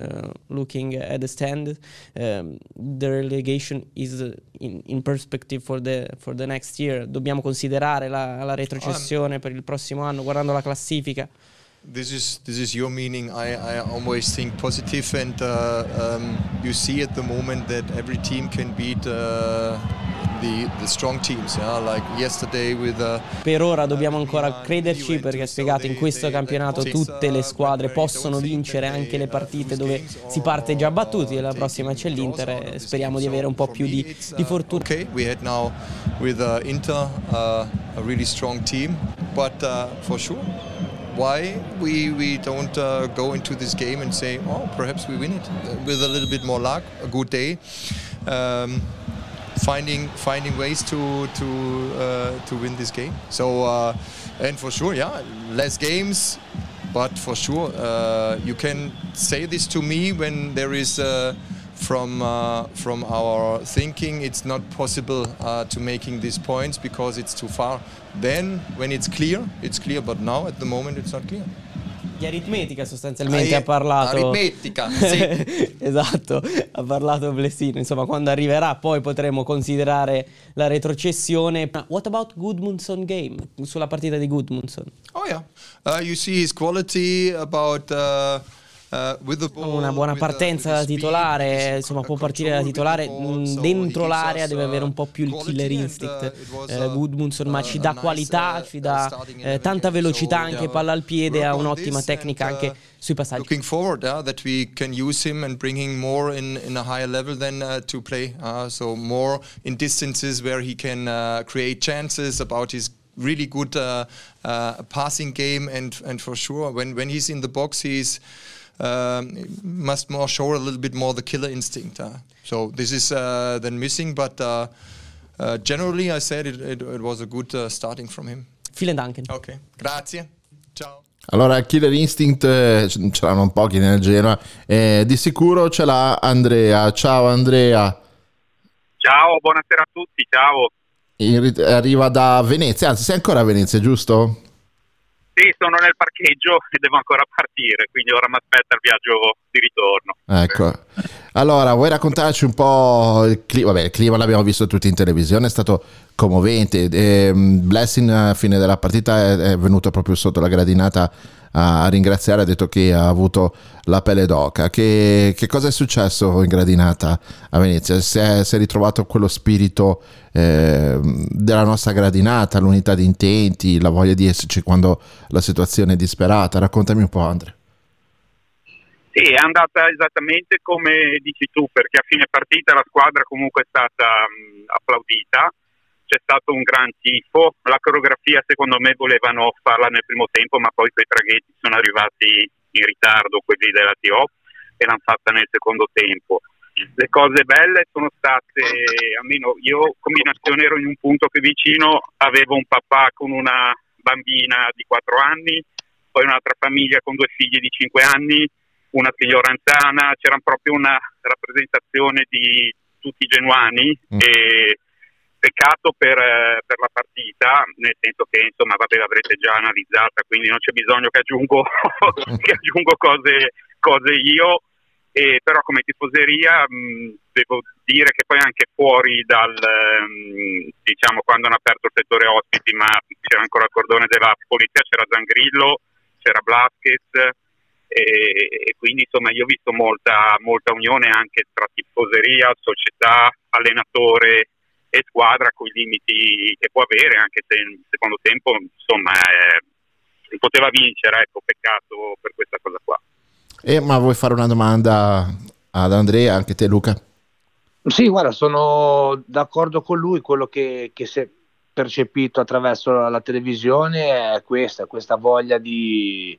looking at the stand, um, the relegation is in, in, perspective for the, for the next year. Dobbiamo considerare la, la retrocessione per il prossimo anno, guardando la classifica. This is this is your meaning. I, I always think positive, and uh, um, you see at the moment that every team can beat uh, the, the strong teams. Yeah? Like yesterday with. Uh, per ora dobbiamo ancora crederci perché ha spiegato in questo campionato tutte le squadre possono vincere anche le partite dove si parte già battuti. La prossima c'è l'Inter e speriamo di avere un po' più di, di fortuna. Okay, we had now with uh, Inter uh, a really strong team, but uh, for sure. Why we, we don't uh, go into this game and say, oh, perhaps we win it with a little bit more luck, a good day. Um, finding finding ways to to uh, to win this game. So uh, and for sure, yeah, less games, but for sure uh, you can say this to me when there is uh, from uh, from our thinking it's not possible uh, to making these points because it's too far. Then when it's clear it's clear but now at the moment it's not clear. Di aritmetica sostanzialmente ah, ha parlato. aritmetica sì. esatto ha parlato Blessino. Insomma quando arriverà poi potremo considerare la retrocessione. What about Goodmundson game? Sulla partita di Goodmundson oh yeah. Uh, you see his quality about uh, uh, ball, una buona partenza da titolare, insomma può partire da titolare he dentro l'area deve avere un po' più il killer uh, instinct. Eh, uh, ma ci uh, dà qualità, uh, ci dà starting eh, 11 tanta velocità anche palla al piede, ha un'ottima tecnica anche uh, sui passaggi. looking forward yeah, that we can use him and bring him more in, in a higher level than uh, to play. Uh, so more in distances where he can uh, create chances about his really good uh, uh, passing game and and for sure when when he's in the box he's um, must more show a little bit more the killer instinct. Uh. So this is uh, then missing, but uh, uh, generally I said it, it, it was a good uh, starting from him. Vielen Dank. Okay, grazie. Ciao. Allora, Killer Instinct eh, ce l'hanno pochi nel Genoa. Eh, di sicuro ce l'ha Andrea. Ciao Andrea. Ciao, buonasera a tutti, ciao. Rit- arriva da Venezia, anzi sei ancora a Venezia, giusto? Sì, sono nel parcheggio e devo ancora partire, quindi ora mi aspetta il viaggio di ritorno. Ecco. Allora, vuoi raccontarci un po' il clima? Vabbè, il clima l'abbiamo visto tutti in televisione, è stato commovente. Ehm, Blessing a fine della partita è venuto proprio sotto la gradinata a, ringraziare, ha detto che ha avuto la pelle d'oca. Che, che cosa è successo in gradinata a Venezia? Si è, si è ritrovato quello spirito ehm, della nostra gradinata, l'unità di intenti, la voglia di esserci quando la situazione è disperata? Raccontami un po', Andre. Sì, è andata esattamente come dici tu, perché a fine partita la squadra comunque è stata mh, applaudita, c'è stato un gran tifo, la coreografia secondo me volevano farla nel primo tempo, ma poi quei traghetti sono arrivati in ritardo, quelli della TO, e l'hanno fatta nel secondo tempo. Le cose belle sono state, almeno io combinazione ero in un punto che vicino avevo un papà con una bambina di 4 anni, poi un'altra famiglia con due figli di 5 anni, una signora anziana, c'era proprio una rappresentazione di tutti i genuani e peccato per, eh, per la partita, nel senso che insomma vabbè l'avrete già analizzata, quindi non c'è bisogno che aggiungo, che aggiungo cose, cose io, e però come tifoseria mh, devo dire che poi anche fuori dal ehm, diciamo quando hanno aperto il settore ospiti ma c'era ancora il cordone della polizia c'era Zangrillo c'era Blasquez e, e quindi insomma io ho visto molta, molta unione anche tra tifoseria, società, allenatore e squadra con i limiti che può avere anche se nel secondo tempo insomma eh, poteva vincere ecco peccato per questa cosa qua Eh, ma vuoi fare una domanda ad Andrea, anche te Luca? Sì, guarda, sono d'accordo con lui, quello che, che si è percepito attraverso la, la televisione è questa, questa voglia di,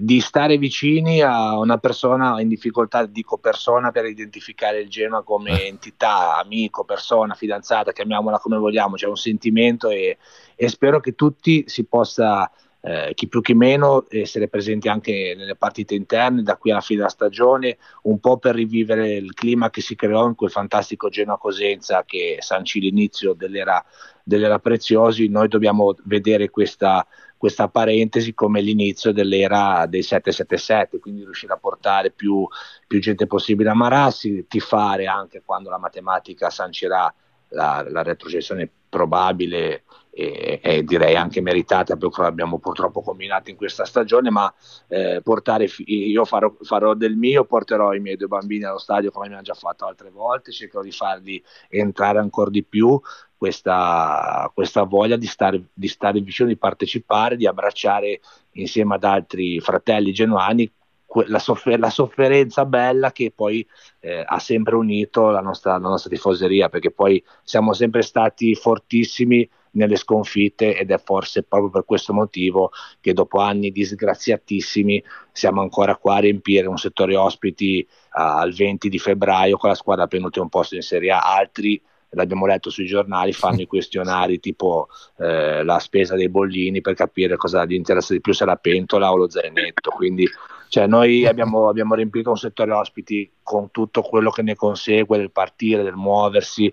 di stare vicini a una persona in difficoltà, dico persona per identificare il Genoa come entità, amico, persona, fidanzata, chiamiamola come vogliamo, c'è un sentimento e, e spero che tutti si possa, eh, chi più chi meno, essere presenti anche nelle partite interne da qui alla fine della stagione, un po' per rivivere il clima che si creò in quel fantastico Genoa Cosenza che sancì l'inizio dell'era, dell'era Preziosi, noi dobbiamo vedere questa questa parentesi come l'inizio dell'era dei 777, quindi riuscire a portare più, più gente possibile a Marassi, tifare anche quando la matematica sancirà la, la retrocessione probabile e, e, direi anche meritata perché l'abbiamo purtroppo combinato in questa stagione, ma eh, portare, io farò, farò, del mio, porterò i miei due bambini allo stadio come abbiamo già fatto altre volte, cercherò di farli entrare ancora di più questa, questa voglia di stare, di stare vicino, di partecipare, di abbracciare insieme ad altri fratelli genuani la, soffer- la, sofferenza bella che poi eh, ha sempre unito la nostra, la nostra, tifoseria, perché poi siamo sempre stati fortissimi nelle sconfitte ed è forse proprio per questo motivo che dopo anni disgraziatissimi siamo ancora qua a riempire un settore ospiti uh, al 20 di febbraio con la squadra penultimo posto in Serie A, altri l'abbiamo letto sui giornali, fanno i questionari tipo eh, la spesa dei bollini per capire cosa gli interessa di più se la pentola o lo zainetto. Quindi cioè, noi abbiamo, abbiamo riempito un settore ospiti con tutto quello che ne consegue del partire, del muoversi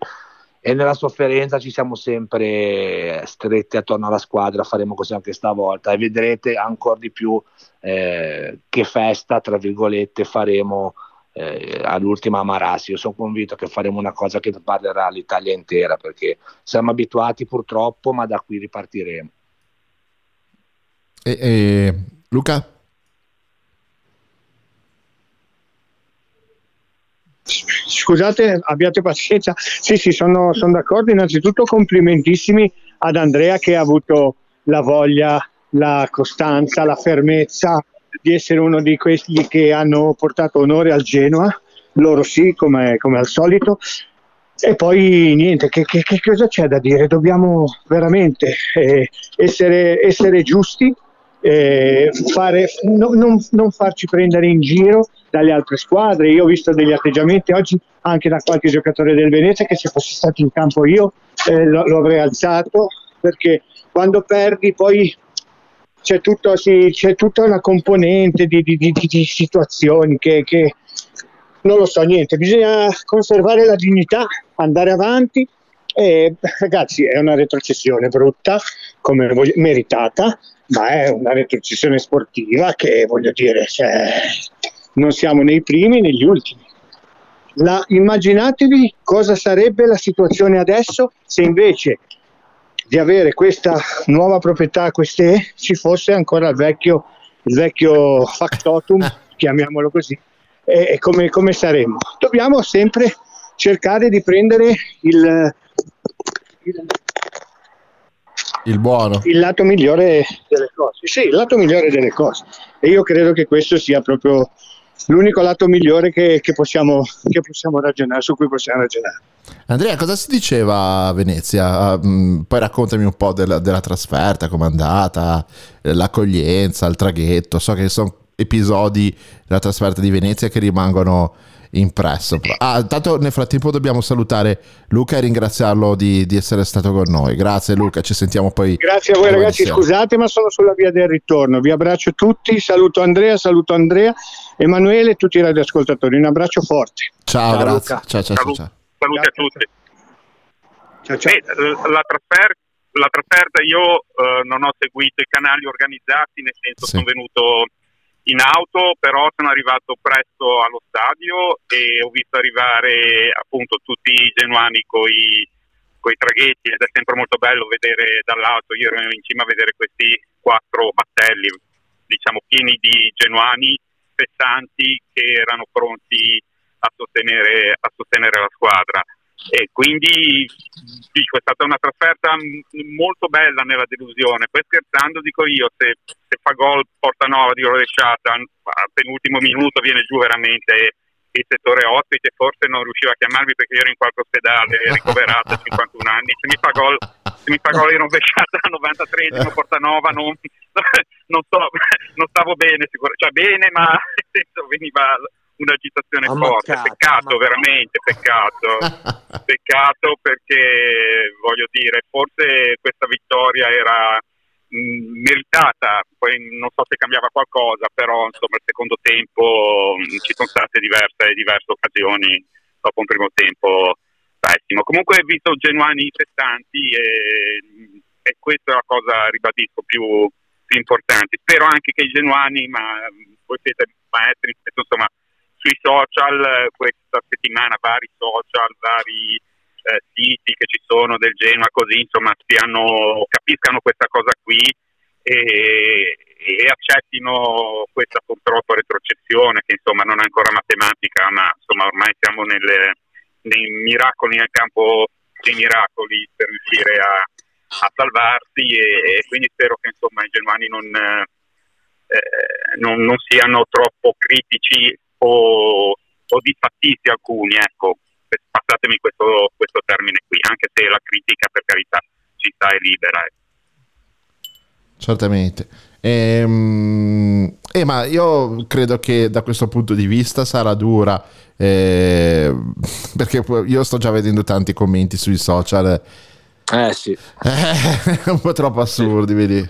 e nella sofferenza ci siamo sempre stretti attorno alla squadra, faremo così anche stavolta e vedrete ancora di più eh, che festa, tra virgolette, faremo eh, all'ultima Marassi. Io sono convinto che faremo una cosa che parlerà l'Italia intera perché siamo abituati purtroppo, ma da qui ripartiremo. E, e, Luca? Scusate, abbiate pazienza. Sì, sì, sono, sono d'accordo. Innanzitutto complimentissimi ad Andrea che ha avuto la voglia, la costanza, la fermezza di essere uno di questi che hanno portato onore al Genoa. Loro sì, come, come al solito. E poi niente, che, che, che, cosa c'è da dire? Dobbiamo veramente eh, essere, essere, giusti, eh, fare, no, non, non, farci prendere in giro dalle altre squadre. Io ho visto degli atteggiamenti oggi anche da qualche giocatore del Venezia che se fossi stato in campo io eh, lo, lo, avrei alzato perché quando perdi poi c'è, tutto, sì, c'è tutta una componente di, di, di, di situazioni che, che non lo so niente, bisogna conservare la dignità, andare avanti e ragazzi è una retrocessione brutta come voglio, meritata ma è una retrocessione sportiva che voglio dire cioè, non siamo nei primi né negli ultimi. La, immaginatevi cosa sarebbe la situazione adesso se invece di avere questa nuova proprietà queste ci fosse ancora il vecchio, il vecchio factotum chiamiamolo così e come, come saremo. Dobbiamo sempre cercare di prendere il, il, il, buono. Il lato migliore delle cose. Sì, il lato migliore delle cose. E io credo che questo sia proprio l'unico lato migliore che, che, possiamo, che possiamo ragionare, su cui possiamo ragionare. Andrea, cosa si diceva a Venezia? Uh, poi raccontami un po' della, della trasferta, com'è andata, l'accoglienza, il traghetto. So che sono episodi della trasferta di Venezia che rimangono impresso. Ah, tanto nel frattempo dobbiamo salutare Luca e ringraziarlo di, di, essere stato con noi. Grazie Luca, ci sentiamo poi. Grazie a voi ragazzi, insieme. scusate ma sono sulla via del ritorno. Vi abbraccio tutti, saluto Andrea, saluto Andrea, Emanuele e tutti i radioascoltatori. Un abbraccio forte. Ciao, ciao grazie. Ciao, ciao, ciao, ciao. Saluti a tutti. Ciao, ciao. Eh, la, trasferta, la, trasferta, io eh, non ho seguito i canali organizzati, nel senso sì. sono venuto in auto, però sono arrivato presto allo stadio e ho visto arrivare appunto tutti i genuani con i traghetti ed è sempre molto bello vedere dall'alto, io ero in cima a vedere questi quattro battelli, diciamo pieni di genuani fessanti che erano pronti a sostenere, a sostenere la squadra e quindi dico, è stata una trasferta molto bella nella delusione. Poi scherzando dico io, se, se fa gol porta nuova di rovesciata, al penultimo minuto viene giù veramente il settore ospite, forse non riusciva a chiamarmi perché io ero in qualche ospedale ricoverato a 51 anni. Se mi fa gol, se mi fa gol in rovesciata al 93esimo Portanova non, non, so, non stavo bene, sicuro, cioè bene, ma veniva un'agitazione forte. Peccato, veramente, peccato. peccato perché voglio dire, forse questa vittoria era mh, meritata, poi non so se cambiava qualcosa, però insomma il secondo tempo mh, ci sono state diverse, diverse occasioni dopo un primo tempo pessimo. Comunque ho visto genuani fessanti e, e questa è la cosa, ribadisco, più, più importante. Spero anche che i genuani, ma voi siete maestri, insomma, sui social eh, questa settimana, vari social, vari eh, siti che ci sono del Genoa, così insomma stiano, capiscano questa cosa qui e, e accettino questa purtroppo retrocessione che insomma non è ancora matematica, ma insomma ormai siamo nelle, nei miracoli nel campo dei miracoli per riuscire a, a salvarsi e, e, quindi spero che insomma i genuani non, eh, non, non siano troppo critici o, o disfattisti alcuni, ecco, passatemi questo, questo, termine qui, anche se la critica per carità ci sta è libera. Ecco. Certamente. Ehm, eh, ma io credo che da questo punto di vista sarà dura, eh, perché io sto già vedendo tanti commenti sui social. Eh sì. Eh, un po' troppo assurdi, sì. vedi?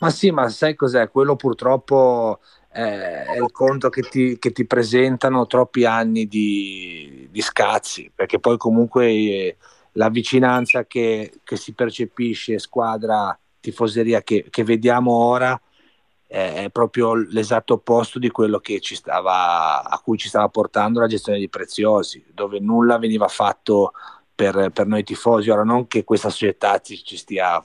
Ma sì, ma sai cos'è? Quello purtroppo eh, è il conto che ti, che ti, presentano troppi anni di, di scazzi, perché poi comunque eh, la vicinanza che, che, si percepisce squadra tifoseria che, che vediamo ora è proprio l'esatto opposto di quello stava, a cui ci stava portando la gestione dei preziosi, dove nulla veniva fatto per, per noi tifosi. Ora non che questa società ci, ci stia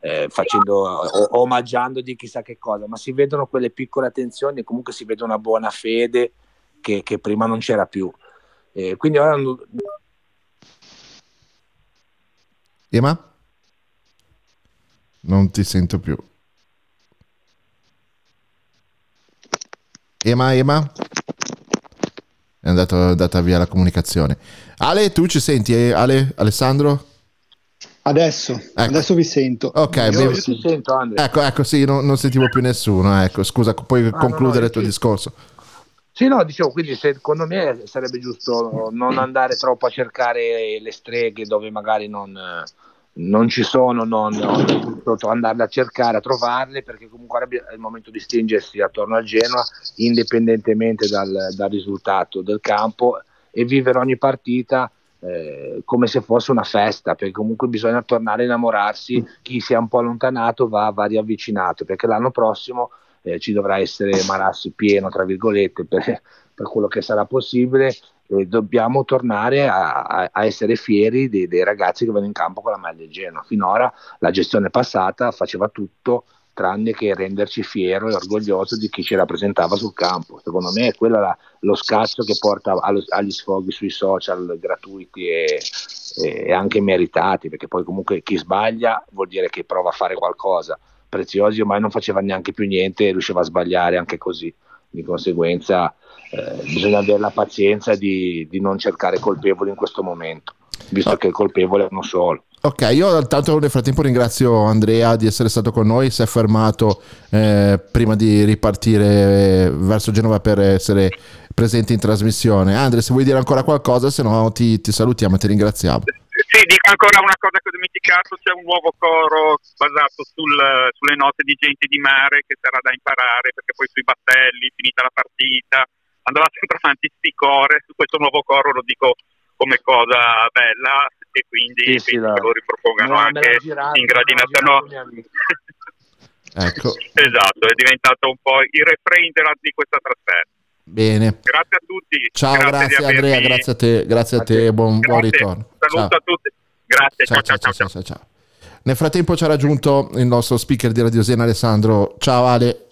eh, facendo o, omaggiando di chissà che cosa, ma si vedono quelle piccole attenzioni e comunque si vede una buona fede che, che prima non c'era più. Eh, quindi ora Ema? Non ti sento più. Ema, Ema? È andata via la comunicazione. Ale, tu ci senti? eh? Ale, Alessandro? Adesso, adesso vi sento. Ok, io, io ti sento Andre. Ecco, ecco, sì, non, non sentivo più nessuno. Ecco, scusa, puoi no, concludere no, il tuo sì. discorso. Sì, no, dicevo, quindi secondo me sarebbe giusto non andare troppo a cercare le streghe dove magari non, non ci sono, non, non andarle a cercare, a trovarle, perché comunque è il momento di stringersi attorno al Genoa, indipendentemente dal, dal risultato del campo, e vivere ogni partita eh, come se fosse una festa, perché comunque bisogna tornare a innamorarsi, chi si è un po' allontanato va, va riavvicinato, perché l'anno prossimo eh, ci dovrà essere Marassi pieno, tra virgolette, per, per quello che sarà possibile e dobbiamo tornare a, a- essere fieri dei, dei ragazzi che vanno in campo con la maglia del Genoa. Finora la gestione passata faceva tutto tranne che renderci fiero e orgoglioso di chi ci rappresentava sul campo. Secondo me è quello la- lo scazzo che porta allo- agli sfoghi sui social gratuiti e, e anche meritati, perché poi comunque chi sbaglia vuol dire che prova a fare qualcosa. Preziosi ormai non faceva neanche più niente e riusciva a sbagliare anche così. Di conseguenza eh, bisogna avere la pazienza di, di non cercare colpevoli in questo momento, visto che il colpevole è uno solo. Ok, io tanto nel frattempo ringrazio Andrea di essere stato con noi, si è fermato eh, prima di ripartire eh, verso Genova per essere presente in trasmissione. Andrea, se vuoi dire ancora qualcosa, se no ti, ti salutiamo e ti ringraziamo. Sì, dico ancora una cosa che ho dimenticato, c'è un nuovo coro basato sul- sulle note di gente di mare che sarà da imparare, perché poi sui battelli, finita la partita, andrà sempre avanti sti core, su questo nuovo coro lo dico come cosa bella e quindi Sì, sì, lo ripropongano me anche l'ha girato, in gradinata no. Ecco, Esatto, è diventato un po' il refrain della- di questa trasferta. bene. Grazie a tutti. Ciao, grazie, di Andrea, avermi- grazie a te, grazie a te, buon, buon Grazie. ritorno. Saluto Ciao. a tutti. Grazie, Ciao, ciao, ciao, ciao, ciao, ciao. Nel frattempo ci ha raggiunto il nostro speaker di Radio Sena Alessandro. Ciao Ale.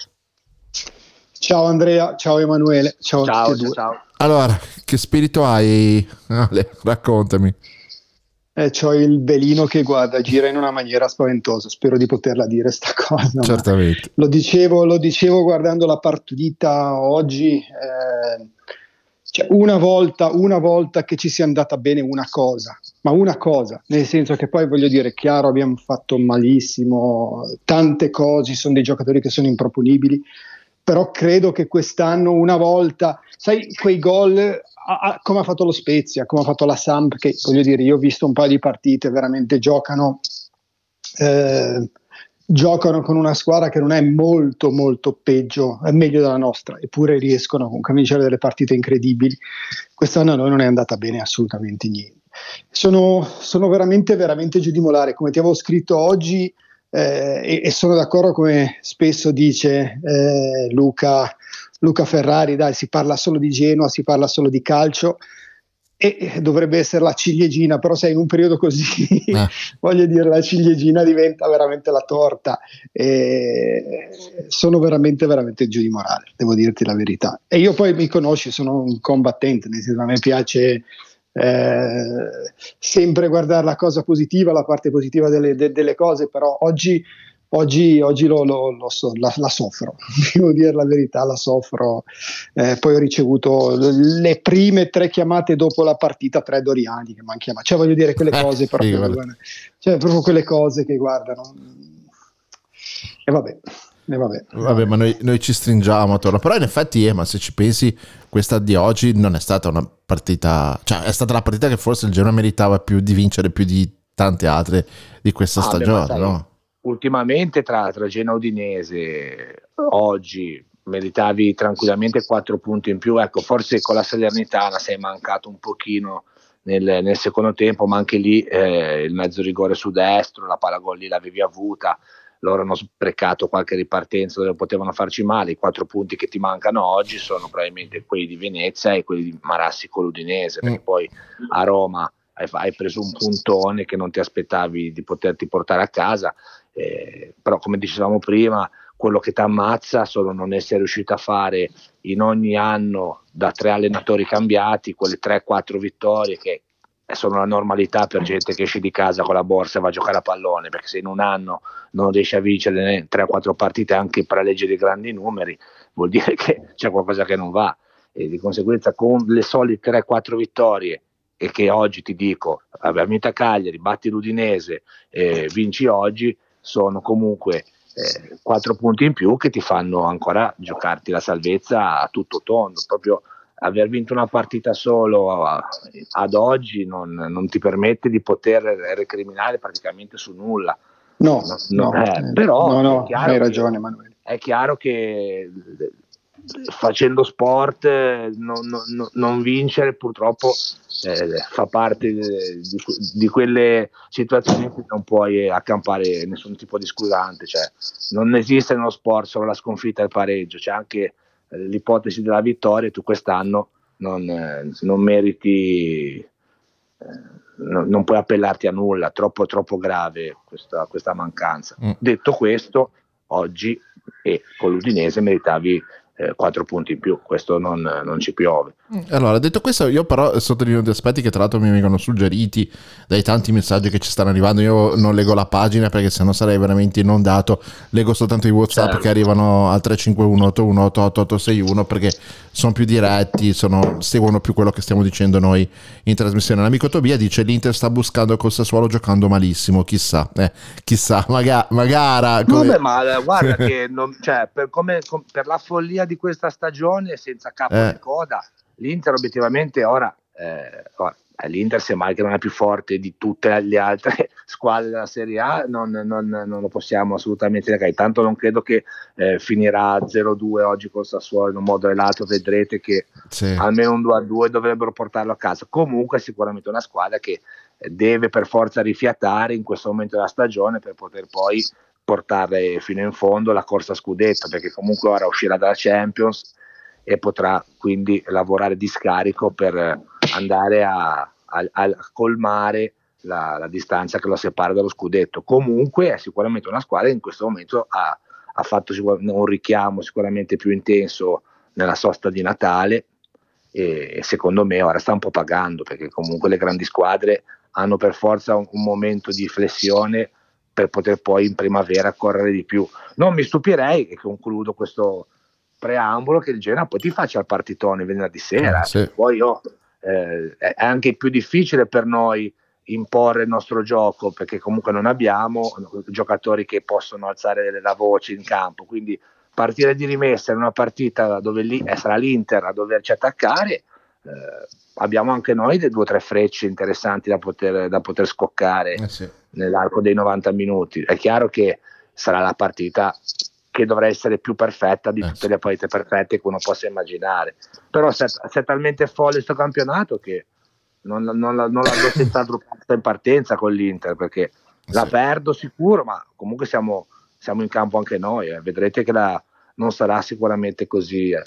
Ciao Andrea, ciao Emanuele, ciao, a tutti e due. Allora, che spirito hai? Ale, raccontami. Eh, c'ho il velino che guarda, gira in una maniera spaventosa. Spero di poterla dire sta cosa. Certamente. Lo dicevo, lo dicevo guardando la partita oggi. eh, cioè una volta, una volta che ci sia andata bene una cosa, ma una cosa, nel senso che poi voglio dire, chiaro, abbiamo fatto malissimo, tante cose, sono dei giocatori che sono improponibili, però credo che quest'anno una volta, sai, quei gol a- a- come ha fatto lo Spezia, come ha fatto la Samp, che voglio dire, io ho visto un paio di partite, veramente giocano, eh, giocano con una squadra che non è molto molto peggio, è meglio della nostra, eppure riescono comunque a vincere delle partite incredibili. Quest'anno a noi non è andata bene assolutamente niente. Sono, sono veramente veramente giù di molare, come ti avevo scritto oggi, eh, e, e sono d'accordo come spesso dice eh, Luca, Luca Ferrari, dai, si parla solo di Genoa, si parla solo di calcio e eh, dovrebbe essere la ciliegina, però sai in un periodo così, voglio dire, la ciliegina diventa veramente la torta e sono veramente veramente giù di morale, devo dirti la verità. E io poi mi conosci, sono un combattente, nel senso a me piace eh, sempre guardare la cosa positiva, la parte positiva delle, de- delle cose, però oggi, oggi, oggi lo, lo- lo so- la, la soffro, devo dire la verità, la soffro. Eh, poi ho ricevuto le prime tre chiamate dopo la partita, tre Doriani che mi hanno chiamato, cioè voglio dire quelle Eh, cose sì, proprio, guarda. cioè, proprio quelle cose che guardano. E vabbè, e vabbè. Vabbè, ma noi, noi ci stringiamo attorno. Però in effetti, eh, ma se ci pensi, questa di oggi non è stata una partita... Cioè, è stata la partita che forse il Genoa meritava più di vincere più di tante altre di questa Ah, beh, stagione, ma sai, no? Ultimamente tra, tra Genoa e Udinese, oggi meritavi tranquillamente 4 punti in più. Ecco, forse con la Salernitana sei mancato un pochino nel, nel secondo tempo, ma anche lì eh, il mezzo rigore su destro, la palla gol lì l'avevi avuta. Loro hanno sprecato qualche ripartenza dove potevano farci male. I quattro punti che ti mancano oggi sono probabilmente quelli di Venezia e quelli di Marassi con l'Udinese, perché poi a Roma hai, hai preso un puntone che non ti aspettavi di poterti portare a casa. Eh, però come dicevamo prima quello che ti ammazza sono non essere riuscito a fare in ogni anno da tre allenatori cambiati quelle 3-4 vittorie che sono la normalità per gente che esce di casa con la borsa e va a giocare a pallone, perché se in un anno non riesci a vincere 3-4 partite anche per la legge dei grandi numeri, vuol dire che c'è qualcosa che non va. E di conseguenza con le solite 3-4 vittorie e che oggi ti dico, abbiamo vinto a Cagliari, batti l'Udinese, eh, vinci oggi, sono comunque eh, 4 punti in più che ti fanno ancora giocarti la salvezza a tutto tondo, proprio aver vinto una partita solo ad oggi non, non, ti permette di poter recriminare praticamente su nulla. No, no, no eh, però no, hai ragione, che, Emanuele. È chiaro che facendo sport non, non, non vincere purtroppo eh, fa parte di, di, quelle situazioni in cui non puoi accampare nessun tipo di scusante. Cioè, non esiste nello sport solo la sconfitta e il pareggio, c'è anche l'ipotesi della vittoria, tu quest'anno non, eh, non meriti, eh, non, non, puoi appellarti a nulla, troppo, troppo grave questa, questa mancanza. Mm. Detto questo, oggi e con l'Udinese meritavi eh, 4 punti in più, questo non, non, ci piove. Mm. Allora, detto questo, io però sottolineo due aspetti che tra l'altro mi vengono suggeriti dai tanti messaggi che ci stanno arrivando. Io non leggo la pagina perché sennò sarei veramente inondato, leggo soltanto i WhatsApp certo. che arrivano al 351 81 perché sono più diretti, sono, seguono più quello che stiamo dicendo noi in trasmissione. L'amico Tobia dice l'Inter sta buscando col Sassuolo giocando malissimo, chissà, eh, chissà, maga- magara. Come... No, beh, ma guarda che non, cioè, per, come, com, per la follia di questa stagione senza capo eh. e coda. L'Inter obiettivamente ora, eh, l'Inter semmai che non è più forte di tutte le altre squadre della Serie A, non, non, non lo possiamo assolutamente negare. Tanto non credo che eh, finirà 0-2 oggi col Sassuolo in un modo o nell'altro, vedrete che sì. almeno un 2-2 dovrebbero portarlo a casa. Comunque è sicuramente una squadra che deve per forza rifiatare in questo momento della stagione per poter poi portare fino in fondo la corsa scudetto, perché comunque ora uscirà dalla Champions e potrà quindi lavorare di scarico per andare a, a, a colmare la, la, distanza che lo separa dallo scudetto. Comunque è sicuramente una squadra che in questo momento ha, ha fatto un richiamo sicuramente più intenso nella sosta di Natale e secondo me ora sta un po' pagando perché comunque le grandi squadre hanno per forza un, un momento di flessione per poter poi in primavera correre di più. Non mi stupirei, e concludo questo preambolo, che il Genoa poi ti faccia il partitone venerdì sera. Eh, sì. Poi oh, eh, è anche più difficile per noi imporre il nostro gioco perché comunque non abbiamo giocatori che possono alzare la voce in campo. Quindi partire di rimessa in una partita dove lì, eh, sarà l'Inter a doverci attaccare. Eh, abbiamo anche noi due o tre frecce interessanti da poter, da poter scoccare eh sì. Nell'arco dei 90 minuti. È chiaro che sarà la partita che dovrà essere più perfetta di eh tutte le partite perfette che uno possa immaginare. Però se è talmente folle questo campionato che non, non, non, do senz'altro in partenza con l'Inter perché sì. la perdo sicuro, ma comunque siamo, siamo in campo anche noi. Eh. Vedrete che la, non sarà sicuramente così. Eh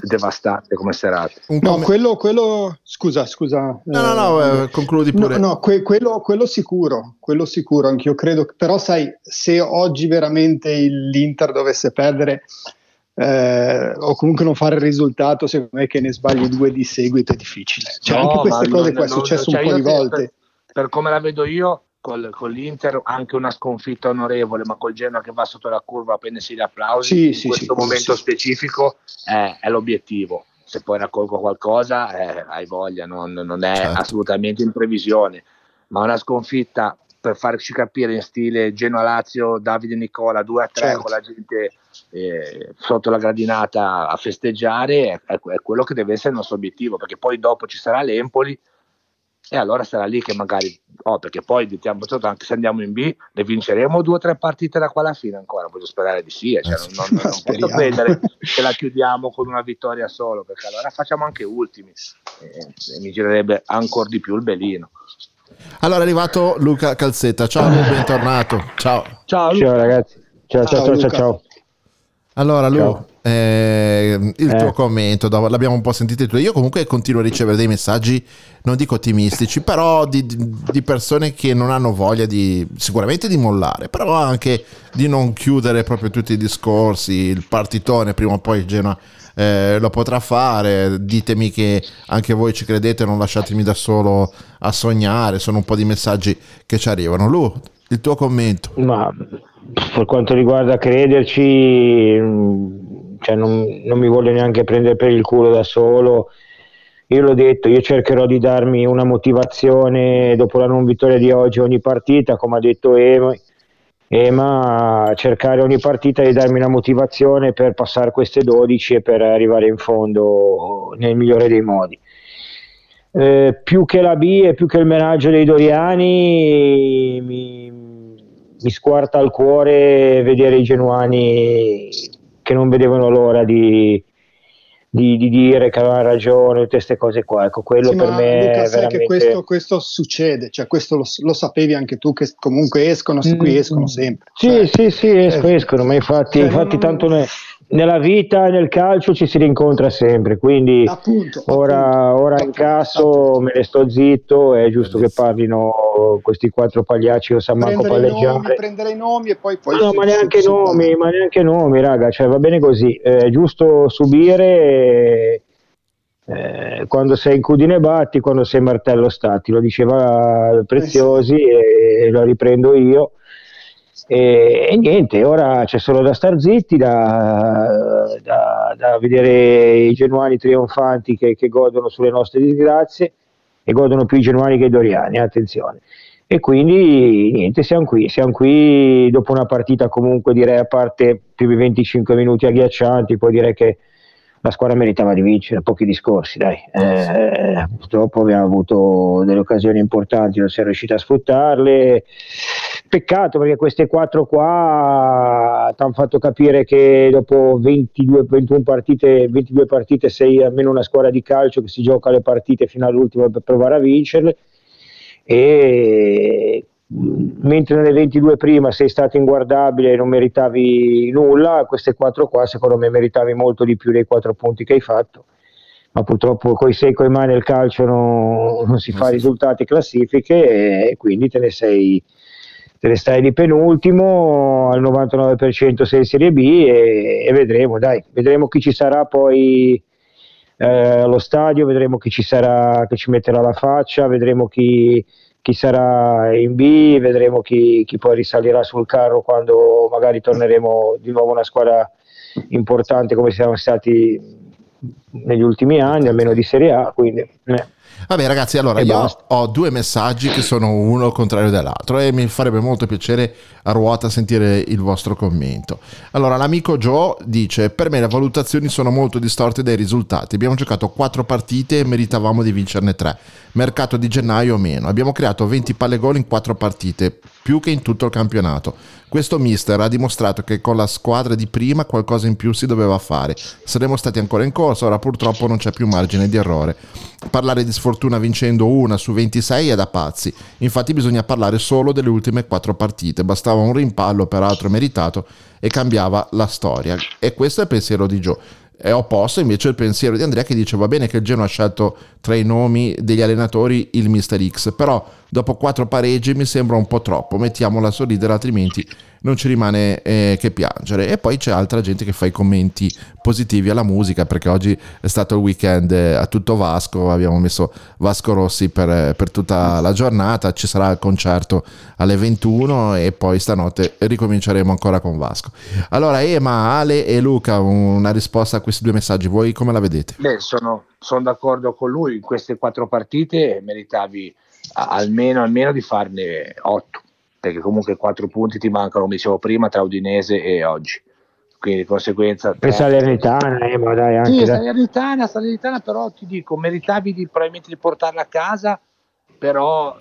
devastante come serata. No, quello, quello, scusa, scusa. No, no, no, eh, eh concludi pure. No, no que, quello, quello, sicuro, quello sicuro, anch'io credo. Però sai, se oggi veramente l'Inter dovesse perdere eh, o comunque non fare il risultato, secondo me che ne sbagli due di seguito è difficile. Cioè, no, anche queste cose qua è successo cioè un po' di volte. Per, per come la vedo io, col, con l'Inter anche una sconfitta onorevole, ma col Genoa che va sotto la curva appena si applausi, sì, in sì, questo sì, momento specifico è, è, l'obiettivo. Se poi raccolgo qualcosa, eh, hai voglia, non, non è certo. assolutamente in previsione, ma una sconfitta per farci capire in stile Genoa-Lazio, Davide Nicola 2 a 3 certo. con la gente eh, sotto la gradinata a festeggiare è, è, quello che deve essere il nostro obiettivo perché poi dopo ci sarà l'Empoli e allora sarà lì che magari, oh, perché poi diciamo, anche se andiamo in B, ne vinceremo due o tre partite da qua alla fine ancora, voglio sperare di sì, eh, cioè, non, non, non posso credere che la chiudiamo con una vittoria solo, perché allora facciamo anche ultimi e, e mi girerebbe ancora di più il belino. Allora è arrivato Luca Calzetta, ciao Lu, bentornato, ciao. Ciao, ciao ragazzi, ciao ciao ciao ciao. ciao. Allora Lu, eh, il Eh. tuo commento, l'abbiamo un po' sentito tu. Io comunque continuo a ricevere dei messaggi, non dico ottimistici, però di, di- persone che non hanno voglia di sicuramente di mollare, però anche di non chiudere proprio tutti i discorsi, il partitone prima o poi Genoa eh, lo potrà fare, ditemi che anche voi ci credete, non lasciatemi da solo a sognare, sono un po' di messaggi che ci arrivano. Lu, il tuo commento. Ma per quanto riguarda crederci, cioè non, non mi voglio neanche prendere per il culo da solo. Io l'ho detto, io cercherò di darmi una motivazione dopo la non vittoria di oggi ogni partita, come ha detto Ema, Ema cercare ogni partita di darmi una motivazione per passare queste 12 e per arrivare in fondo nel migliore dei modi. Eh, più che la B e più che il menaggio dei Doriani mi, mi squarta al cuore vedere i genuani che non vedevano l'ora di, di- di dire che avevano ragione, tutte queste cose qua. Ecco, quello Sì, per me Luca, è veramente... che questo, questo succede, cioè questo lo, lo sapevi anche tu che comunque escono, qui Mm. escono sempre. Sì, sì, sì, esco- eh, escono, ma infatti, cioè, infatti non- tanto ne- nella vita e nel calcio ci si rincontra sempre, quindi Appunto, ora, ora in caso me ne sto zitto, è giusto che parlino questi quattro pagliacci, non sa manco i, nomi, palleggiare. prendere i nomi e poi... poi No, si- ma si- neanche si- nomi, ma neanche nomi, raga, cioè va bene così, è giusto subire eh, quando sei in cudine batti, quando sei martello stati, lo diceva Preziosi e, lo riprendo io. E, e niente, ora c'è solo da star zitti, da, da- da vedere i genuani trionfanti che, che godono sulle nostre disgrazie e godono più i genuani che i doriani, attenzione. E quindi niente, siamo qui, siamo qui dopo una partita comunque direi a parte più di 25 minuti agghiaccianti, poi direi che la squadra meritava di vincere, pochi discorsi, dai. Eh, purtroppo abbiamo avuto delle occasioni importanti, non si è riusciti a sfruttarle. Peccato perché queste quattro qua ti hanno fatto capire che dopo 22, 21 partite, 22 partite sei almeno una squadra di calcio che si gioca le partite fino all'ultimo per provare a vincerle. E mh, mentre nelle 22 prima sei stato inguardabile e non meritavi nulla, queste quattro qua secondo me meritavi molto di più dei quattro punti che hai fatto, ma purtroppo coi sei coi mai nel calcio no- non si fa. risultati classifiche e quindi te ne sei te ne stai di penultimo al 99% sei in Serie B e, e vedremo, dai, vedremo chi ci sarà poi eh, allo stadio, vedremo chi ci sarà, che ci metterà la faccia, vedremo chi, chi sarà in B, vedremo chi, chi poi risalirà sul carro quando magari torneremo di nuovo una squadra importante come siamo stati negli ultimi anni, almeno di Serie A, quindi eh. Vabbè ragazzi, allora E io basta. ho due messaggi che sono uno contrario dell'altro e mi farebbe molto piacere a ruota sentire il vostro commento. Allora, l'amico Joe dice: Per me le valutazioni sono molto distorte dai risultati. Abbiamo giocato quattro partite e meritavamo di vincerne tre. Mercato di gennaio o meno. Abbiamo creato 20 palle gol in quattro partite, più che in tutto il campionato. Questo mister ha dimostrato che con la squadra di prima qualcosa in più si doveva fare. Saremmo stati ancora in corsa, ora purtroppo non c'è più margine di errore. Parlare di sfortuna vincendo una su 26 è da pazzi. Infatti bisogna parlare solo delle ultime quattro partite. Bastava un rimpallo, peraltro meritato, e cambiava la storia. E questo è il pensiero di Joe. È opposto invece il pensiero di Andrea che dice va bene che il Genoa ha scelto tra i nomi degli allenatori il Mister X, però dopo quattro pareggi mi sembra un po' troppo, mettiamola a sorridere altrimenti non ci rimane eh, che piangere. E poi c'è altra gente che fa i commenti positivi alla musica perché oggi è stato il weekend eh, a tutto Vasco, abbiamo messo Vasco Rossi per, per tutta la giornata, ci sarà il concerto alle 21 e poi stanotte ricominceremo ancora con Vasco. Allora Ema, Ale e Luca, una risposta a questi due messaggi, voi come la vedete? Beh, sono, sono d'accordo con lui, in queste quattro partite meritavi almeno, almeno di farne otto, perché comunque quattro punti ti mancano, come dicevo prima, tra Udinese e oggi. Quindi di conseguenza... per Salernitana, eh, ma dai, anche Sì, dai. Salernitana, Salernitana, però ti dico, meritavi di, probabilmente di portarla a casa, però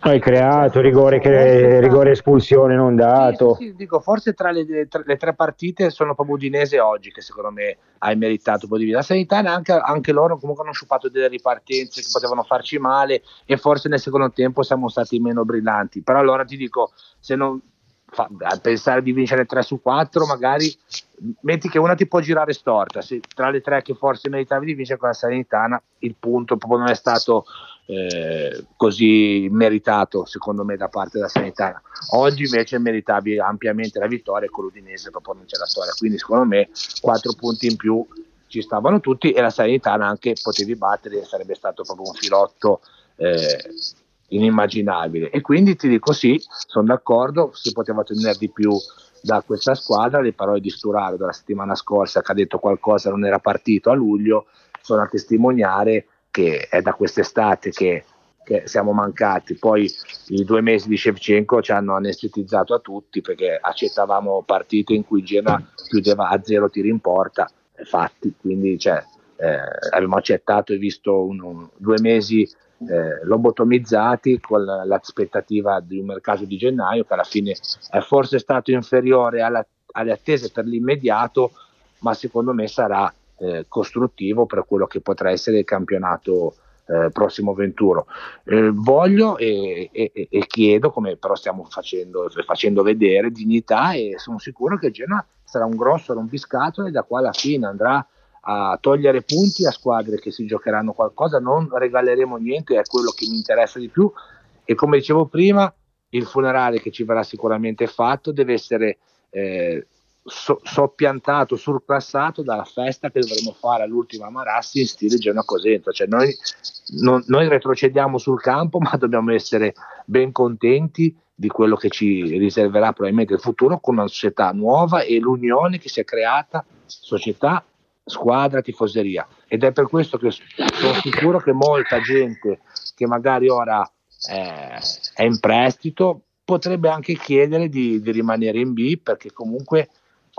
Hai creato rigore, che, rigore espulsione non dato. Sì, dico, forse tra le, tra le tre partite sono proprio Udinese oggi che secondo me hai meritato un po' di vita. La Sanitana anche, anche loro comunque hanno sciupato delle ripartenze che potevano farci male e forse nel secondo tempo siamo stati meno brillanti. Però allora ti dico, se non fa- a pensare di vincere 3 su 4, magari metti che una ti può girare storta, se tra le tre che forse meritavi di vincere con la Salernitana, il punto proprio non è stato eh, così meritato secondo me da parte della Sanitana. Oggi invece meritavi ampiamente la vittoria con l'Udinese proprio non c'è la storia, quindi secondo me 4 punti in più ci stavano tutti e la Sanitana anche potevi battere, sarebbe stato proprio un filotto eh, inimmaginabile. E quindi ti dico sì, sono d'accordo, si poteva ottenere di più da questa squadra, le parole di Sturaro della settimana scorsa che ha detto qualcosa non era partito a luglio, sono a testimoniare che è da quest'estate che, che siamo mancati. Poi i due mesi di Shevchenko ci hanno anestetizzato a tutti perché accettavamo partite in cui Genoa chiudeva a zero tiri in porta, fatti, quindi cioè, eh, abbiamo accettato e visto un, un, due mesi eh, lobotomizzati con l'aspettativa di un mercato di gennaio che alla fine è forse stato inferiore alla, alle attese per l'immediato, ma secondo me sarà eh, costruttivo per quello che potrà essere il campionato eh, prossimo 21. Eh, voglio e, e, e, chiedo, come però stiamo facendo, facendo, vedere, dignità e sono sicuro che Genoa sarà un grosso rompiscatole da qua alla fine andrà a togliere punti a squadre che si giocheranno qualcosa, non regaleremo niente, è quello che mi interessa di più e come dicevo prima, il funerale che ci verrà sicuramente fatto deve essere eh, so, soppiantato, surclassato dalla festa che dovremo fare all'ultima Marassi in stile Genoa Cosenza, cioè noi, non, noi retrocediamo sul campo ma dobbiamo essere ben contenti di quello che ci riserverà probabilmente il futuro con una società nuova e l'unione che si è creata, società squadra, tifoseria. Ed è per questo che sono sicuro che molta gente che magari ora eh, è in prestito potrebbe anche chiedere di, di, rimanere in B perché comunque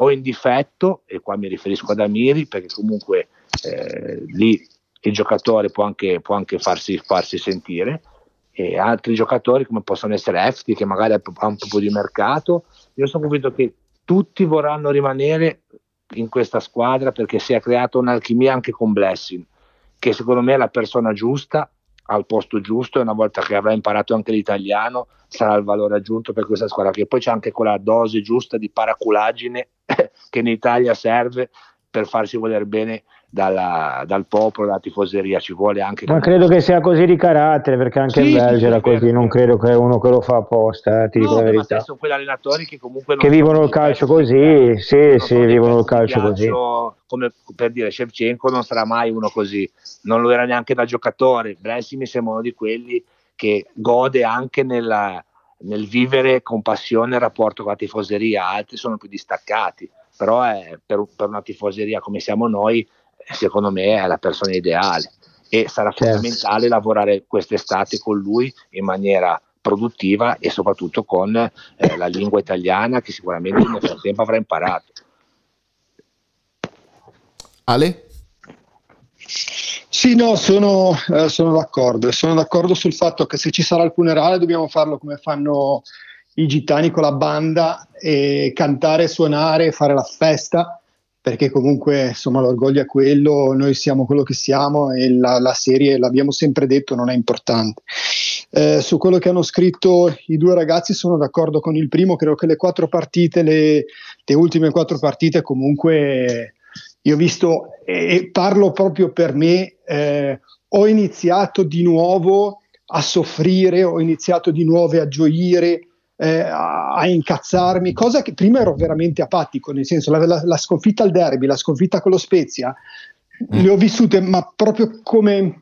o in difetto, e qua mi riferisco ad Amiri, perché comunque eh, lì il giocatore può anche, può anche farsi, farsi, sentire, e altri giocatori come possono essere Efti che magari ha un po' di mercato, io sono convinto che tutti vorranno rimanere in questa squadra perché si è creata un'alchimia anche con Blessing, che secondo me è la persona giusta al posto giusto e una volta che avrà imparato anche l'italiano sarà il valore aggiunto per questa squadra che poi c'è anche quella dose giusta di paraculaggine che in Italia serve per farsi voler bene dalla, dal popolo, dalla tifoseria, ci vuole anche... Ma credo che sia così di carattere, perché anche sì, in Belgio era così, certo. non credo che uno che lo fa apposta, eh, ti no, dico la verità. sono quegli allenatori che comunque... che vivono il calcio così, sì, sì, vivono il calcio così. Come per dire, Shevchenko non sarà mai uno così, non lo era neanche da giocatore, Bressi mi sembra uno di quelli che gode anche nella, nel vivere con passione il rapporto con la tifoseria, altri sono più distaccati, però è, per, per una tifoseria come siamo noi secondo me è la persona ideale e sarà certo. fondamentale lavorare quest'estate con lui in maniera produttiva e soprattutto con eh, la lingua italiana che sicuramente nel frattempo avrà imparato. Ale? Sì, no, sono, eh, sono, d'accordo. Sono d'accordo sul fatto che se ci sarà il funerale dobbiamo farlo come fanno i gitani con la banda e cantare, suonare, fare la festa perché comunque insomma l'orgoglio è quello, noi siamo quello che siamo e la, la serie, l'abbiamo sempre detto, non è importante. Eh, su quello che hanno scritto i due ragazzi sono d'accordo con il primo, credo che le quattro partite, le, le ultime quattro partite comunque io ho visto e parlo proprio per me, eh, ho iniziato di nuovo a soffrire, ho iniziato di nuovo a gioire, eh, a, a, incazzarmi, cosa che prima ero veramente apatico, nel senso la, la, la sconfitta al derby, la sconfitta con lo Spezia, mm. le ho vissute ma proprio come,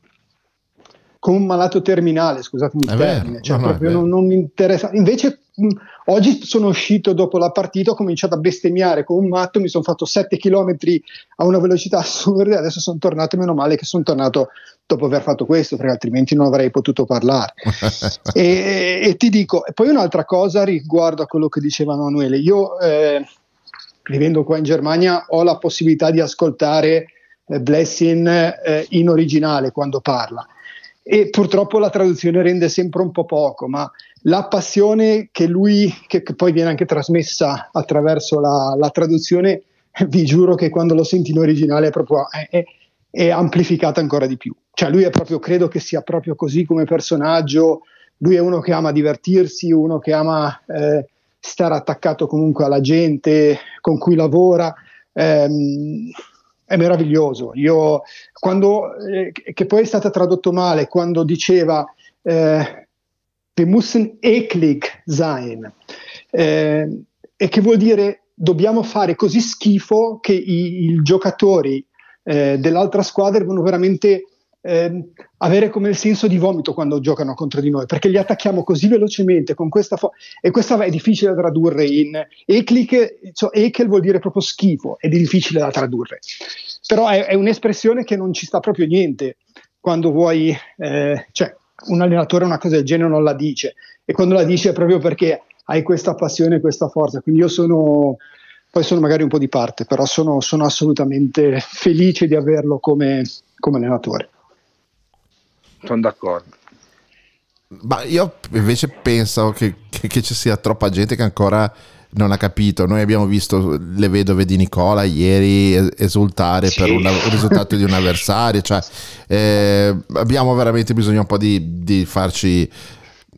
come un malato terminale, scusatemi il termine, cioè, proprio non, non, mi interessa. Invece mh, oggi sono uscito dopo la partita, ho cominciato a bestemmiare come un matto, mi sono fatto 7 km a una velocità assurda, adesso sono tornato, meno male che sono tornato dopo aver fatto questo, perché altrimenti non avrei potuto parlare. e, e, ti dico, e poi un'altra cosa riguardo a quello che diceva Emanuele, io eh, vivendo qua in Germania ho la possibilità di ascoltare eh, Blessing eh, in originale quando parla e purtroppo la traduzione rende sempre un po' poco, ma la passione che lui, che, che poi viene anche trasmessa attraverso la, la, traduzione, vi giuro che quando lo senti in originale è proprio è, è, è amplificata ancora di più. Cioè lui è proprio, credo che sia proprio così come personaggio, lui è uno che ama divertirsi, uno che ama eh, stare attaccato comunque alla gente con cui lavora. Ehm, è meraviglioso. Io, quando, eh, che poi è stata tradotto male, quando diceva eh, wir müssen eklig sein, eh, e che vuol dire dobbiamo fare così schifo che i, i giocatori eh, dell'altra squadra devono veramente eh, avere come il senso di vomito quando giocano contro di noi, perché li attacchiamo così velocemente con questa fo- e questa è difficile da tradurre in Eklik, cioè Ekel vuol dire proprio schifo ed è difficile da tradurre, però è, è un'espressione che non ci sta proprio niente quando vuoi, eh, cioè un allenatore una cosa del genere non la dice e quando la dice è proprio perché hai questa passione, questa forza, quindi io sono poi sono magari un po' di parte, però sono, sono assolutamente felice di averlo come, come allenatore sono d'accordo. Ma io invece penso che, che, che, ci sia troppa gente che ancora non ha capito. Noi abbiamo visto le vedove di Nicola ieri esultare sì. per un, un, risultato di un avversario. Cioè, eh, abbiamo veramente bisogno un po' di, di farci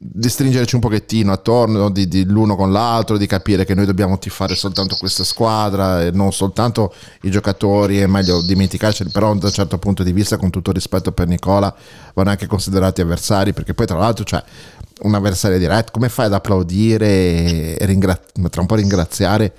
di stringerci un pochettino attorno di, di, l'uno con l'altro, di capire che noi dobbiamo tifare soltanto questa squadra e non soltanto i giocatori, è meglio dimenticarci, però da un certo punto di vista, con tutto rispetto per Nicola, vanno anche considerati avversari, perché poi tra l'altro c'è un avversario diretto, come fai ad applaudire e ringra- tra un po' ringraziare?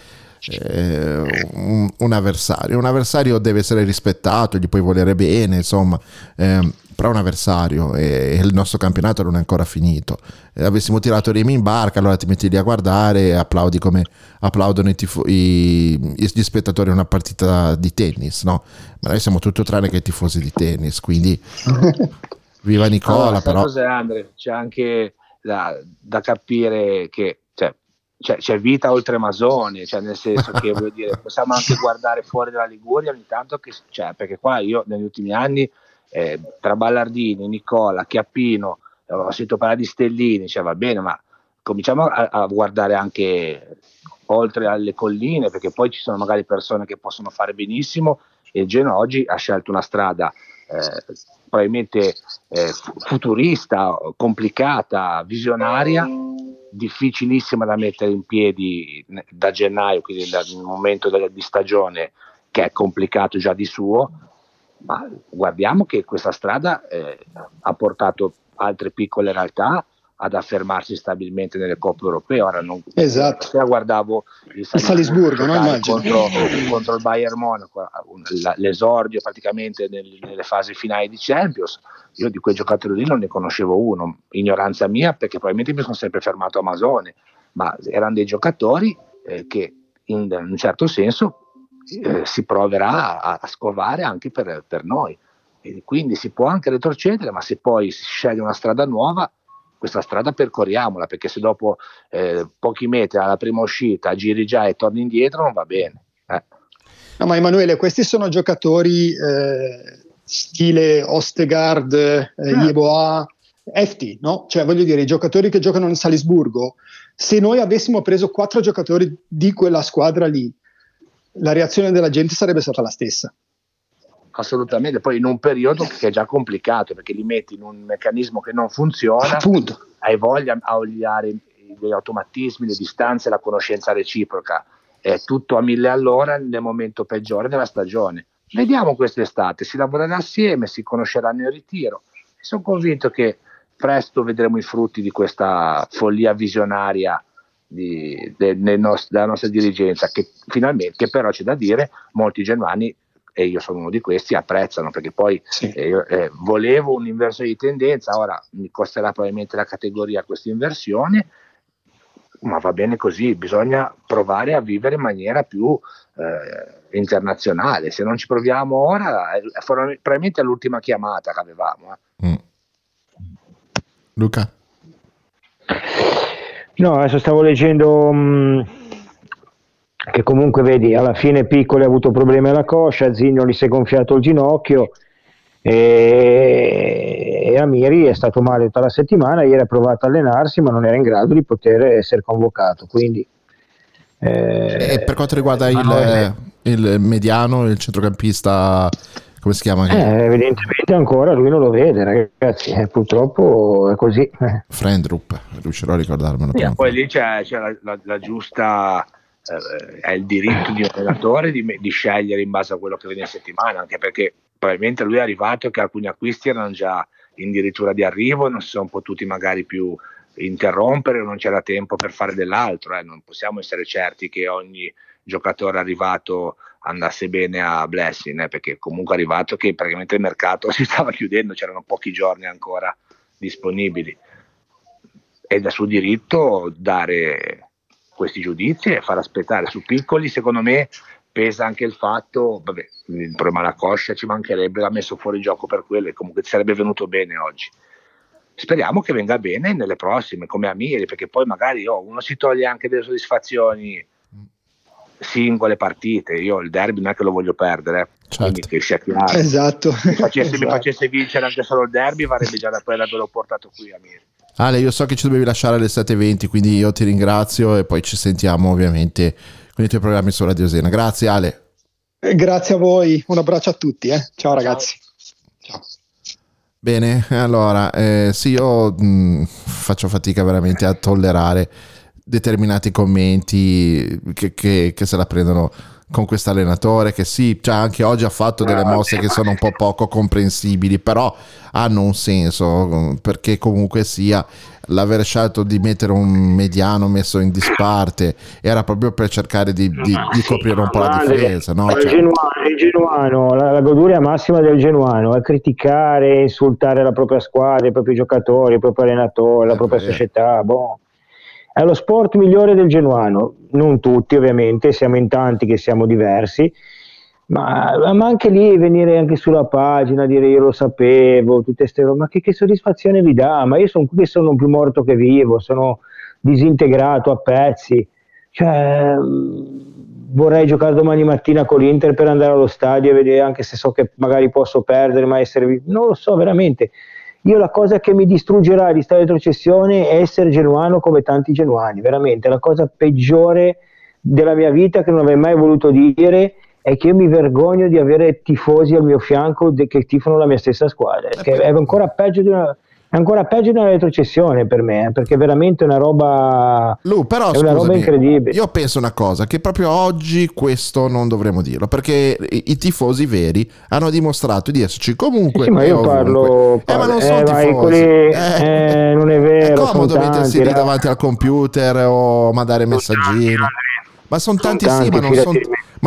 Eh, un, un, avversario un avversario deve essere rispettato gli puoi volere bene insomma eh, però è un avversario e, il nostro campionato non è ancora finito. E avessimo tirato remi in barca, allora ti metti lì a guardare e applaudi come applaudono i tifo- i, gli spettatori a una partita di tennis, no? Ma noi siamo tutto tranne che tifosi di tennis, quindi viva Nicola. Allora, però... Cos'è Andre? C'è anche da, da capire che cioè, c'è, c'è, vita oltre Masoni, cioè nel senso che voglio dire, possiamo anche guardare fuori dalla Liguria ogni tanto, che, cioè, perché qua io negli ultimi anni eh, tra Ballardini, Nicola, Chiappino, eh, ho sentito parlare di Stellini, cioè va bene, ma cominciamo a, a, guardare anche oltre alle colline, perché poi ci sono magari persone che possono fare benissimo e il Genoa oggi ha scelto una strada eh, probabilmente eh, futurista, complicata, visionaria, difficilissima da mettere in piedi da gennaio, quindi dal momento di stagione che è complicato già di suo, ma guardiamo che questa strada eh, ha portato altre piccole realtà ad affermarsi stabilmente nelle coppe europee. Ora non esatto. guardavo il Salisburgo, no, contro, contro, il Bayern Monaco, l'esordio praticamente nelle fasi finali di Champions. Io di quei giocatori lì non ne conoscevo uno, ignoranza mia perché probabilmente mi sono sempre fermato a Masone, ma erano dei giocatori eh, che in un certo senso eh, si proverà a, a scovare anche per, per noi. E quindi si può anche retrocedere, ma se poi si sceglie una strada nuova, questa strada percorriamola, perché se dopo eh, pochi metri alla prima uscita giri già e torni indietro non va bene. Eh. No, ma Emanuele, questi sono giocatori eh, stile Ostegard, eh, ah. Yeboah, FT, no? Cioè, voglio dire, i giocatori che giocano in Salisburgo, se noi avessimo preso quattro giocatori di quella squadra lì, la reazione della gente sarebbe stata la stessa. Assolutamente, poi in un periodo che è già complicato perché li metti in un meccanismo che non funziona, Appunto. hai voglia a oliare gli automatismi, le distanze, la conoscenza reciproca, è tutto a mille all'ora nel momento peggiore della stagione. Vediamo quest'estate, si lavorerà assieme, si conosceranno in ritiro sono convinto che presto vedremo i frutti di questa follia visionaria di, de, de nost- della nostra dirigenza che finalmente, che però c'è da dire, molti genuani e io sono uno di questi, apprezzano perché poi sì. eh, eh, volevo un'inversione di tendenza, ora mi costerà probabilmente la categoria questa inversione, ma va bene così, bisogna provare a vivere in maniera più eh, internazionale, se non ci proviamo ora è, probabilmente è l'ultima chiamata che avevamo. Eh. Mm. Luca? No, adesso stavo leggendo mh, mm, che comunque vedi, alla fine Piccoli ha avuto problemi alla coscia, Zigno gli si è gonfiato il ginocchio e, e Amiri è stato male tutta la settimana, ieri ha provato a allenarsi ma non era in grado di poter essere convocato. Quindi, eh, e per quanto riguarda il, il mediano, il centrocampista come si chiama? Eh, evidentemente ancora lui non lo vede, ragazzi. Eh, purtroppo è così. Friendrup, riuscirò a ricordarmelo. Sì, poi lì c'è, c'è la, la, la, giusta. Eh, è il diritto di un allenatore di, di, scegliere in base a quello che viene in settimana, anche perché probabilmente lui è arrivato che alcuni acquisti erano già in dirittura di arrivo non si sono potuti magari più interrompere o non c'era tempo per fare dell'altro. Eh. Non possiamo essere certi che ogni giocatore arrivato andasse bene a Blessing, eh, perché comunque è arrivato che praticamente il mercato si stava chiudendo, c'erano pochi giorni ancora disponibili. È suo diritto dare questi giudizi e far aspettare. Su piccoli, secondo me, pesa anche il fatto, vabbè, il problema della coscia ci mancherebbe, l'ha messo fuori gioco per quello e comunque sarebbe venuto bene oggi. Speriamo che venga bene nelle prossime, come Amiri, perché poi magari oh, uno si toglie anche delle soddisfazioni singole partite. Io il derby non è che lo voglio perdere, certo. che sia chiaro. Esatto. Mi facesse, esatto. mi facesse vincere anche solo il derby, varrebbe già da quello l'ho portato qui a Mir. Ale, io so che ci dovevi lasciare alle 7.20, quindi io ti ringrazio e poi ci sentiamo ovviamente con i tuoi programmi su Radio Sena. Grazie Ale. Eh, grazie a voi, un abbraccio a tutti. Eh. Ciao ragazzi. Ciao. Bene, allora, eh, sì, io mh, faccio fatica veramente a tollerare determinati commenti che, che, che se la prendono con questo allenatore che sì, cioè anche oggi ha fatto delle mosse che sono un po' poco comprensibili, però hanno un senso perché comunque sia l'aver scelto di mettere un mediano messo in disparte era proprio per cercare di, di, di coprire un po' la difesa. No? Cioè... Il, genuano, il genuano, la, la goduria massima del genuano è criticare, insultare la propria squadra, i propri giocatori, il proprio allenatore, la propria società. Boh è lo sport migliore del genuano, non tutti ovviamente, siamo in tanti che siamo diversi, ma, ma anche lì venire anche sulla pagina, dire io lo sapevo, tutte queste robe, ma che, che, soddisfazione vi dà? Ma io sono qui, sono più morto che vivo, sono disintegrato a pezzi, cioè vorrei giocare domani mattina con l'Inter per andare allo stadio e vedere anche se so che magari posso perdere, ma essere... non lo so veramente io la cosa che mi distruggerà di stare retrocessione è essere genuano come tanti genuani, veramente. La cosa peggiore della mia vita che non avrei mai voluto dire è che io mi vergogno di avere tifosi al mio fianco che tifano la mia stessa squadra, che è ancora peggio di una ancora peggio di una retrocessione per me, eh, perché è veramente una roba, Lu, però, è una scusami, roba incredibile. Io penso una cosa, che proprio oggi questo non dovremmo dirlo, perché i, i tifosi veri hanno dimostrato di esserci comunque. Sì, ma io parlo, eh, ma non sono eh, tifosi. Quelli, eh, non è vero. È comodo mettersi lì davanti al computer o mandare messaggini. Ma sono tanti, tanti, sì, ma non sono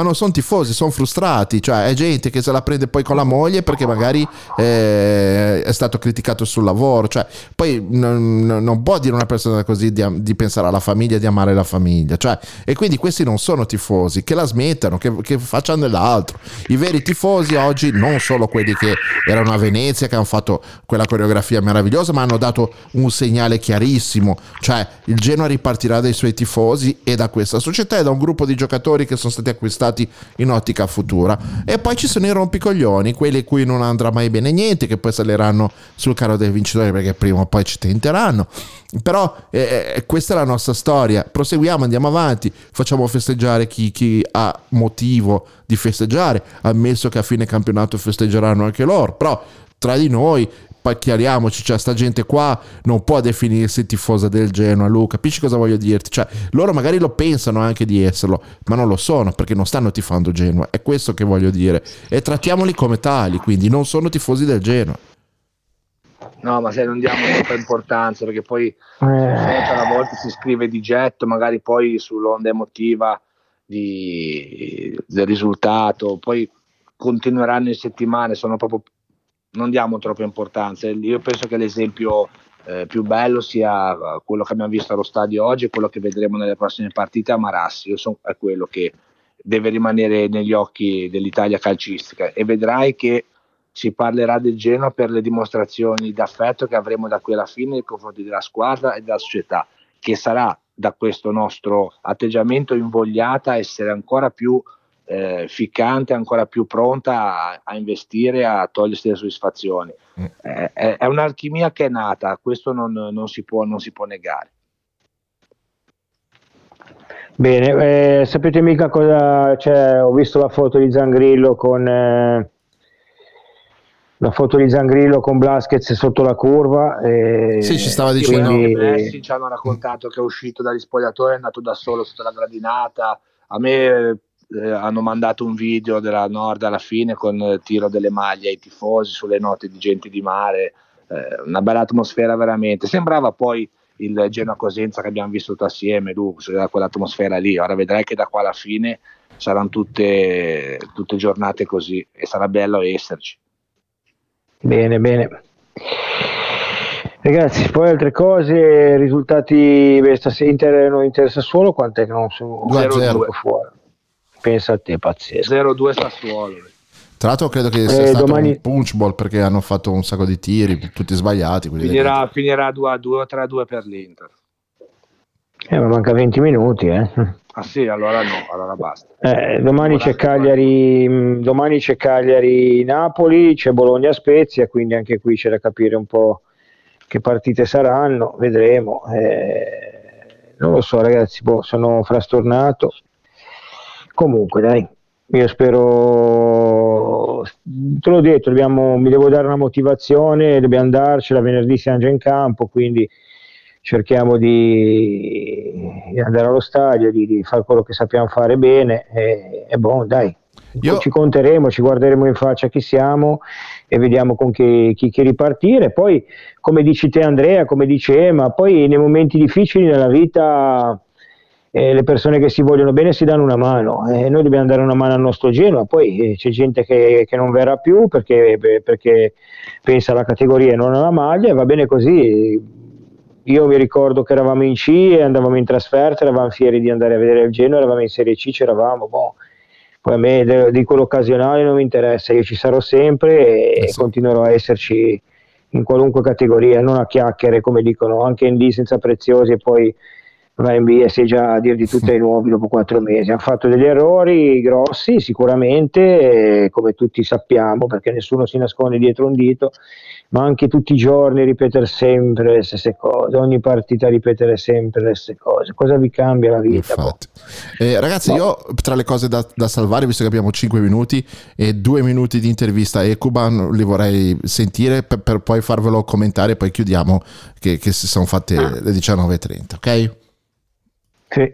non sono tifosi, sono frustrati, cioè è gente che se la prende poi con la moglie perché magari eh, è stato criticato sul lavoro, cioè poi non, non può dire una persona così di, di, pensare alla famiglia, di amare la famiglia, cioè, e quindi questi non sono tifosi, che la smettano, che, che facciano dell'altro. I veri tifosi oggi non solo quelli che erano a Venezia, che hanno fatto quella coreografia meravigliosa, ma hanno dato un segnale chiarissimo, cioè il Genoa ripartirà dai suoi tifosi e da questa società e da un gruppo di giocatori che sono stati acquistati in ottica futura. E poi ci sono i rompicoglioni, quelli cui non andrà mai bene niente, che poi saleranno sul carro dei vincitori perché prima o poi ci tenteranno. Però eh, eh, questa è la nostra storia. Proseguiamo, andiamo avanti, facciamo festeggiare chi, chi ha motivo di festeggiare, ammesso che a fine campionato festeggeranno anche loro. Però tra di noi chiariamoci, cioè sta gente qua non può definirsi tifosa del Genoa, Luca, capisci cosa voglio dirti? Cioè, loro magari lo pensano anche di esserlo, ma non lo sono perché non stanno tifando Genoa, è questo che voglio dire. E trattiamoli come tali, quindi non sono tifosi del Genoa. No, ma se non diamo troppa importanza, perché poi Eh. a volte si scrive di getto, magari poi sull'onda emotiva di- del risultato, poi continueranno in settimane, sono proprio non diamo troppa importanza. Io penso che l'esempio eh, più bello sia eh, quello che abbiamo visto allo stadio oggi e quello che vedremo nelle prossime partite a Marassi. Io sono è quello che deve rimanere negli occhi dell'Italia calcistica e vedrai che si parlerà del Genoa per le dimostrazioni d'affetto che avremo da qui alla fine nei confronti della squadra e della società, che sarà da questo nostro atteggiamento invogliata a essere ancora più eh, ficcante, ancora più pronta a, a investire, a togliersi le soddisfazioni. Eh, è, è un'alchimia che è nata, questo non, non si, può, non si può negare. Bene, eh, sapete mica cosa c'è? Ho visto la foto di Zangrillo con, eh, la foto di Zangrillo con Blasquez sotto la curva. E Sì, ci stava dicendo- anche Messi ci hanno raccontato che è uscito dagli spogliatori, è andato da solo sotto la gradinata. A me eh, hanno mandato un video della Nord alla fine con il tiro delle maglie ai tifosi sulle note di gente di mare. Eh, una bella atmosfera veramente. Sembrava poi il Genoa Cosenza che abbiamo vissuto assieme, Lu, da quell'atmosfera lì. Ora vedrai che da qua alla fine saranno tutte, tutte giornate così e sarà bello esserci. Bene, bene. Ragazzi, poi altre cose, risultati beh, stasera Inter, no, Inter Sassuolo, quant'è che non sono 0-2. fuori? Pensa a te, pazzesco. 0-2 Sassuolo. Tra l'altro credo che sia Eh, stato domani- un punch ball perché hanno fatto un sacco di tiri, tutti sbagliati. Finirà, finirà 2-2 o 3-2 per l'Inter. Eh, ma manca 20 minuti, eh. Ah sì, allora no, allora basta. Eh, domani c'è Cagliari, mh, domani c'è Cagliari Napoli, c'è Bologna Spezia, quindi anche qui c'è da capire un po' che partite saranno, vedremo. Eh, non lo so, ragazzi, boh, sono frastornato. Comunque, dai, io spero, te l'ho detto, dobbiamo- mi devo dare una motivazione, dobbiamo andarcela, venerdì siamo già in campo, quindi cerchiamo di, di andare allo stadio, di, di fare quello che sappiamo fare bene e, e boh, dai, ci conteremo, ci guarderemo in faccia chi siamo e vediamo con chi, chi, chi ripartire. Poi, come dici te Andrea, come dice Emma, poi nei momenti difficili nella vita eh, le persone che si vogliono bene si danno una mano e noi dobbiamo dare una mano al nostro Genoa, poi eh, c'è gente che, che non verrà più perché, perché pensa alla categoria e non alla maglia e va bene così. Io mi ricordo che eravamo in C e andavamo in trasferta, eravamo fieri di andare a vedere il Genoa, eravamo in Serie C, c'eravamo, boh. poi a me di quello occasionale non mi interessa, io ci sarò sempre e continuerò a esserci in qualunque categoria, non a chiacchiere come dicono anche in D senza preziosi e poi B e sei già a dir di tutti ai nuovi dopo quattro mesi. Hanno fatto degli errori grossi sicuramente, eh, come tutti sappiamo, perché nessuno si nasconde dietro un dito, ma anche tutti i giorni ripetere sempre le stesse cose, ogni partita ripetere sempre le stesse cose. Cosa vi cambia la vita? boh? Eh, ragazzi, io tra le cose da, da salvare, visto che abbiamo 5 minuti e 2 minuti di intervista a Ecuban, li vorrei sentire per, per poi farvelo commentare, poi chiudiamo che, che si sono fatte le 19.30, ok? Sì.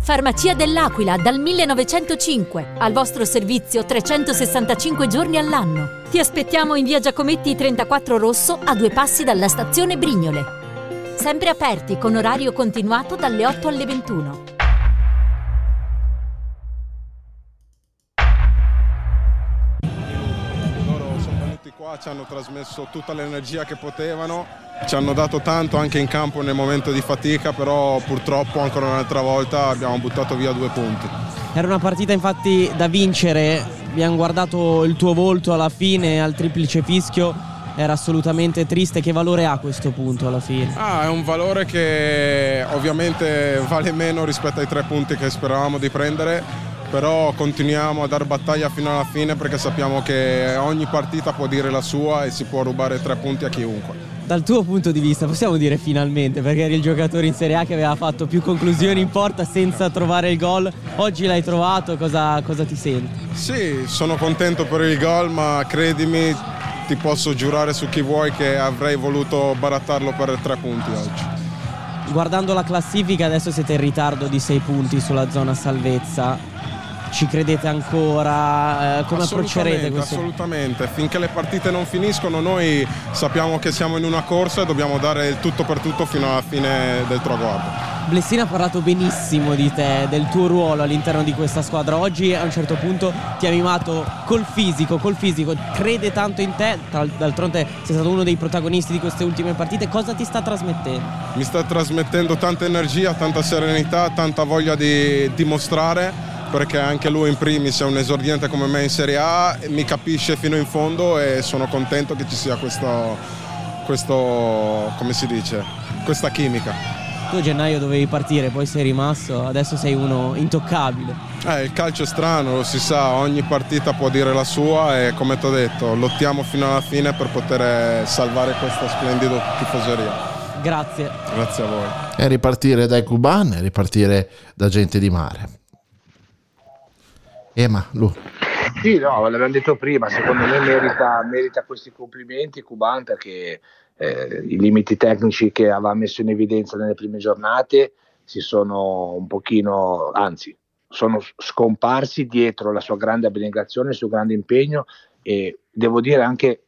Farmacia dell'Aquila dal 1905. Al vostro servizio 365 giorni all'anno. Ti aspettiamo in via Giacometti 34 Rosso a due passi dalla stazione Brignole. Sempre aperti con orario continuato dalle 8 alle 21. venuti qua, ci hanno trasmesso tutta l'energia che potevano, ci hanno dato tanto anche in campo nel momento di fatica, però purtroppo ancora un'altra volta abbiamo buttato via due punti. Era una partita infatti da vincere, abbiamo guardato il tuo volto alla fine al triplice fischio, era assolutamente triste, che valore ha questo punto alla fine? Ah, è un valore che ovviamente vale meno rispetto ai tre punti che speravamo di prendere, però continuiamo a dar battaglia fino alla fine perché sappiamo che ogni partita può dire la sua e si può rubare tre punti a chiunque. Dal tuo punto di vista possiamo dire finalmente, perché eri il giocatore in Serie A che aveva fatto più conclusioni in porta senza trovare il gol, oggi l'hai trovato, cosa, cosa ti senti? Sì, sono contento per il gol, ma credimi, ti posso giurare su chi vuoi che avrei voluto barattarlo per tre punti oggi. Guardando la classifica adesso siete in ritardo di 6 punti sulla zona salvezza, ci credete ancora? Eh, come approccerete questo? Assolutamente, finché le partite non finiscono noi sappiamo che siamo in una corsa e dobbiamo dare il tutto per tutto fino alla fine del traguardo. Blessina ha parlato benissimo di te, del tuo ruolo all'interno di questa squadra. Oggi a un certo punto ti ha mimato col fisico, col fisico, crede tanto in te, d'altronde sei stato uno dei protagonisti di queste ultime partite, cosa ti sta trasmettendo? Mi sta trasmettendo tanta energia, tanta serenità, tanta voglia di dimostrare perché anche lui in primis è un esordiente come me in Serie A, mi capisce fino in fondo e sono contento che ci sia questo, questo come si dice, questa chimica. Tu a gennaio dovevi partire, poi sei rimasto, adesso sei uno intoccabile. Eh, il calcio è strano, lo si sa, ogni partita può dire la sua e come ti ho detto, lottiamo fino alla fine per poter salvare questa splendida tifoseria. Grazie. Grazie a voi. E ripartire dai Cuban e ripartire da gente di mare. Ema, Lu. Sì, no, l'abbiamo detto prima, secondo me merita, merita questi complimenti Cuban perché eh, i limiti tecnici che aveva messo in evidenza nelle prime giornate si sono un pochino, anzi, sono scomparsi dietro la sua grande abnegazione, il suo grande impegno e devo dire anche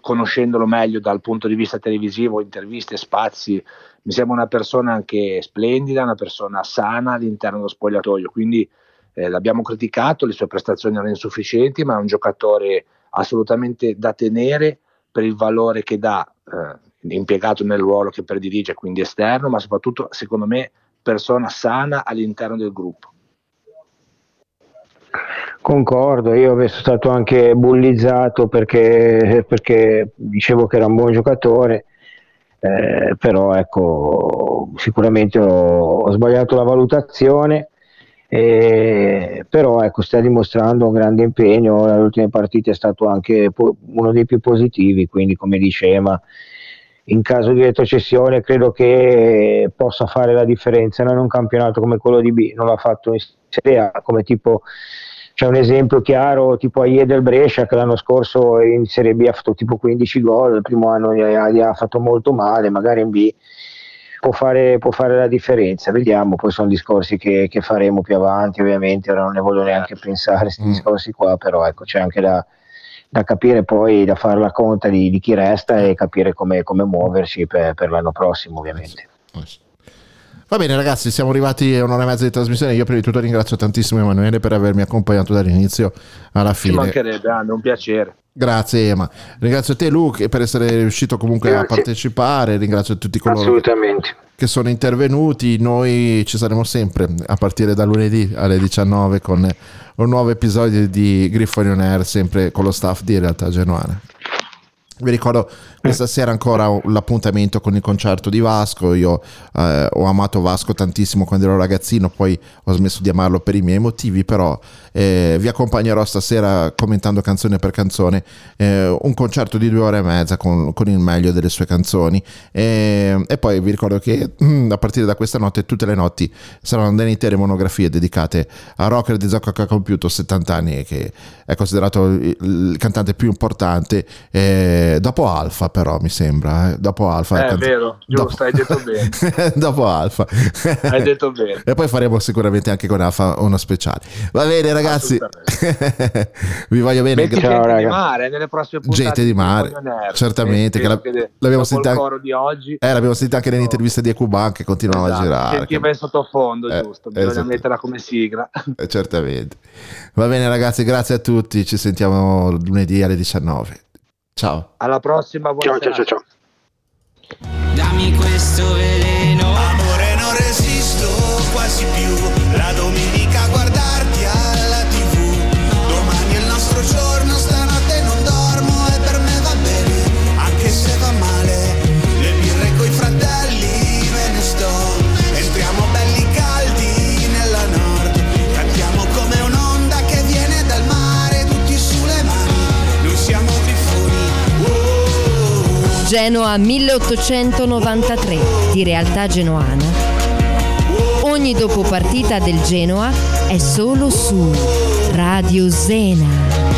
conoscendolo meglio dal punto di vista televisivo, interviste, spazi, mi sembra una persona anche splendida, una persona sana all'interno dello spogliatoio, quindi eh, l'abbiamo criticato, le sue prestazioni erano insufficienti, ma è un giocatore assolutamente da tenere per il valore che dà, eh, impiegato nel ruolo che predilige, quindi esterno, ma soprattutto secondo me persona sana all'interno del gruppo. Concordo, io sono stato anche bullizzato perché, perché dicevo che era un buon giocatore, eh, però ecco, sicuramente ho, ho sbagliato la valutazione, eh, però ecco, sta dimostrando un grande impegno, nelle ultime partite è stato anche po- uno dei più positivi, quindi come diceva, in caso di retrocessione credo che possa fare la differenza. In un campionato come quello di B, non l'ha fatto in Serie A, come tipo c'è un esempio chiaro tipo Aie del Brescia che l'anno scorso in Serie B ha fatto tipo 15 gol, il primo anno gli ha, gli ha fatto molto male, magari in B può fare, può fare, la differenza, vediamo, poi sono discorsi che, che, faremo più avanti ovviamente, ora non ne voglio neanche pensare questi mm. discorsi qua, però ecco c'è anche da, da capire poi, da fare la conta di, di chi resta e capire come, come muoversi per, per l'anno prossimo ovviamente. Va bene ragazzi, siamo arrivati a un'ora e mezza di trasmissione. Io prima di tutto ringrazio tantissimo Emanuele per avermi accompagnato dall'inizio alla fine. Ci mancherebbe, Anno, un piacere. Grazie Ema. Ringrazio te Luke per essere riuscito comunque Grazie. a partecipare, ringrazio tutti coloro che sono intervenuti. Noi ci saremo sempre a partire da lunedì alle 19 con un nuovo episodio di Griffoni On Air, sempre con lo staff di Realtà Genuana. Vi ricordo questa sera ancora l'appuntamento con il concerto di Vasco. Io eh, ho amato Vasco tantissimo quando ero ragazzino, poi ho smesso di amarlo per i miei motivi, però eh, vi accompagnerò stasera commentando canzone per canzone eh, un concerto di due ore e mezza con, con il meglio delle sue canzoni. E, e, poi vi ricordo che mm, a partire da questa notte, tutte le notti saranno delle intere monografie dedicate a rocker di Zocco che ha compiuto 70 anni e che è considerato il, il cantante più importante eh, dopo Alfa però mi sembra, eh. dopo Alfa. È vero, giusto, dopo... hai detto bene. dopo Alfa. hai detto bene. E poi faremo sicuramente anche con Alfa uno speciale. Va bene ragazzi, vi voglio bene. Metti Ciao, gente di mare nelle prossime puntate. Gente di mare, certamente. Che la, l'abbiamo sentita di oggi. Eh, l'abbiamo sentita anche nelle interviste di Ecuban che continuano esatto. a girare. Sentiva in sottofondo, eh, giusto, bisogna esatto. metterla come sigla. Eh, certamente. Va bene ragazzi, grazie a tutti, ci sentiamo lunedì alle 19. Ciao. Alla prossima. Ciao, ciao, ciao, ciao. Dammi questo veleno. Amore, non resisto quasi più. Genoa 1893 di realtà genoana. Ogni dopopartita del Genoa è solo su Radio Zena.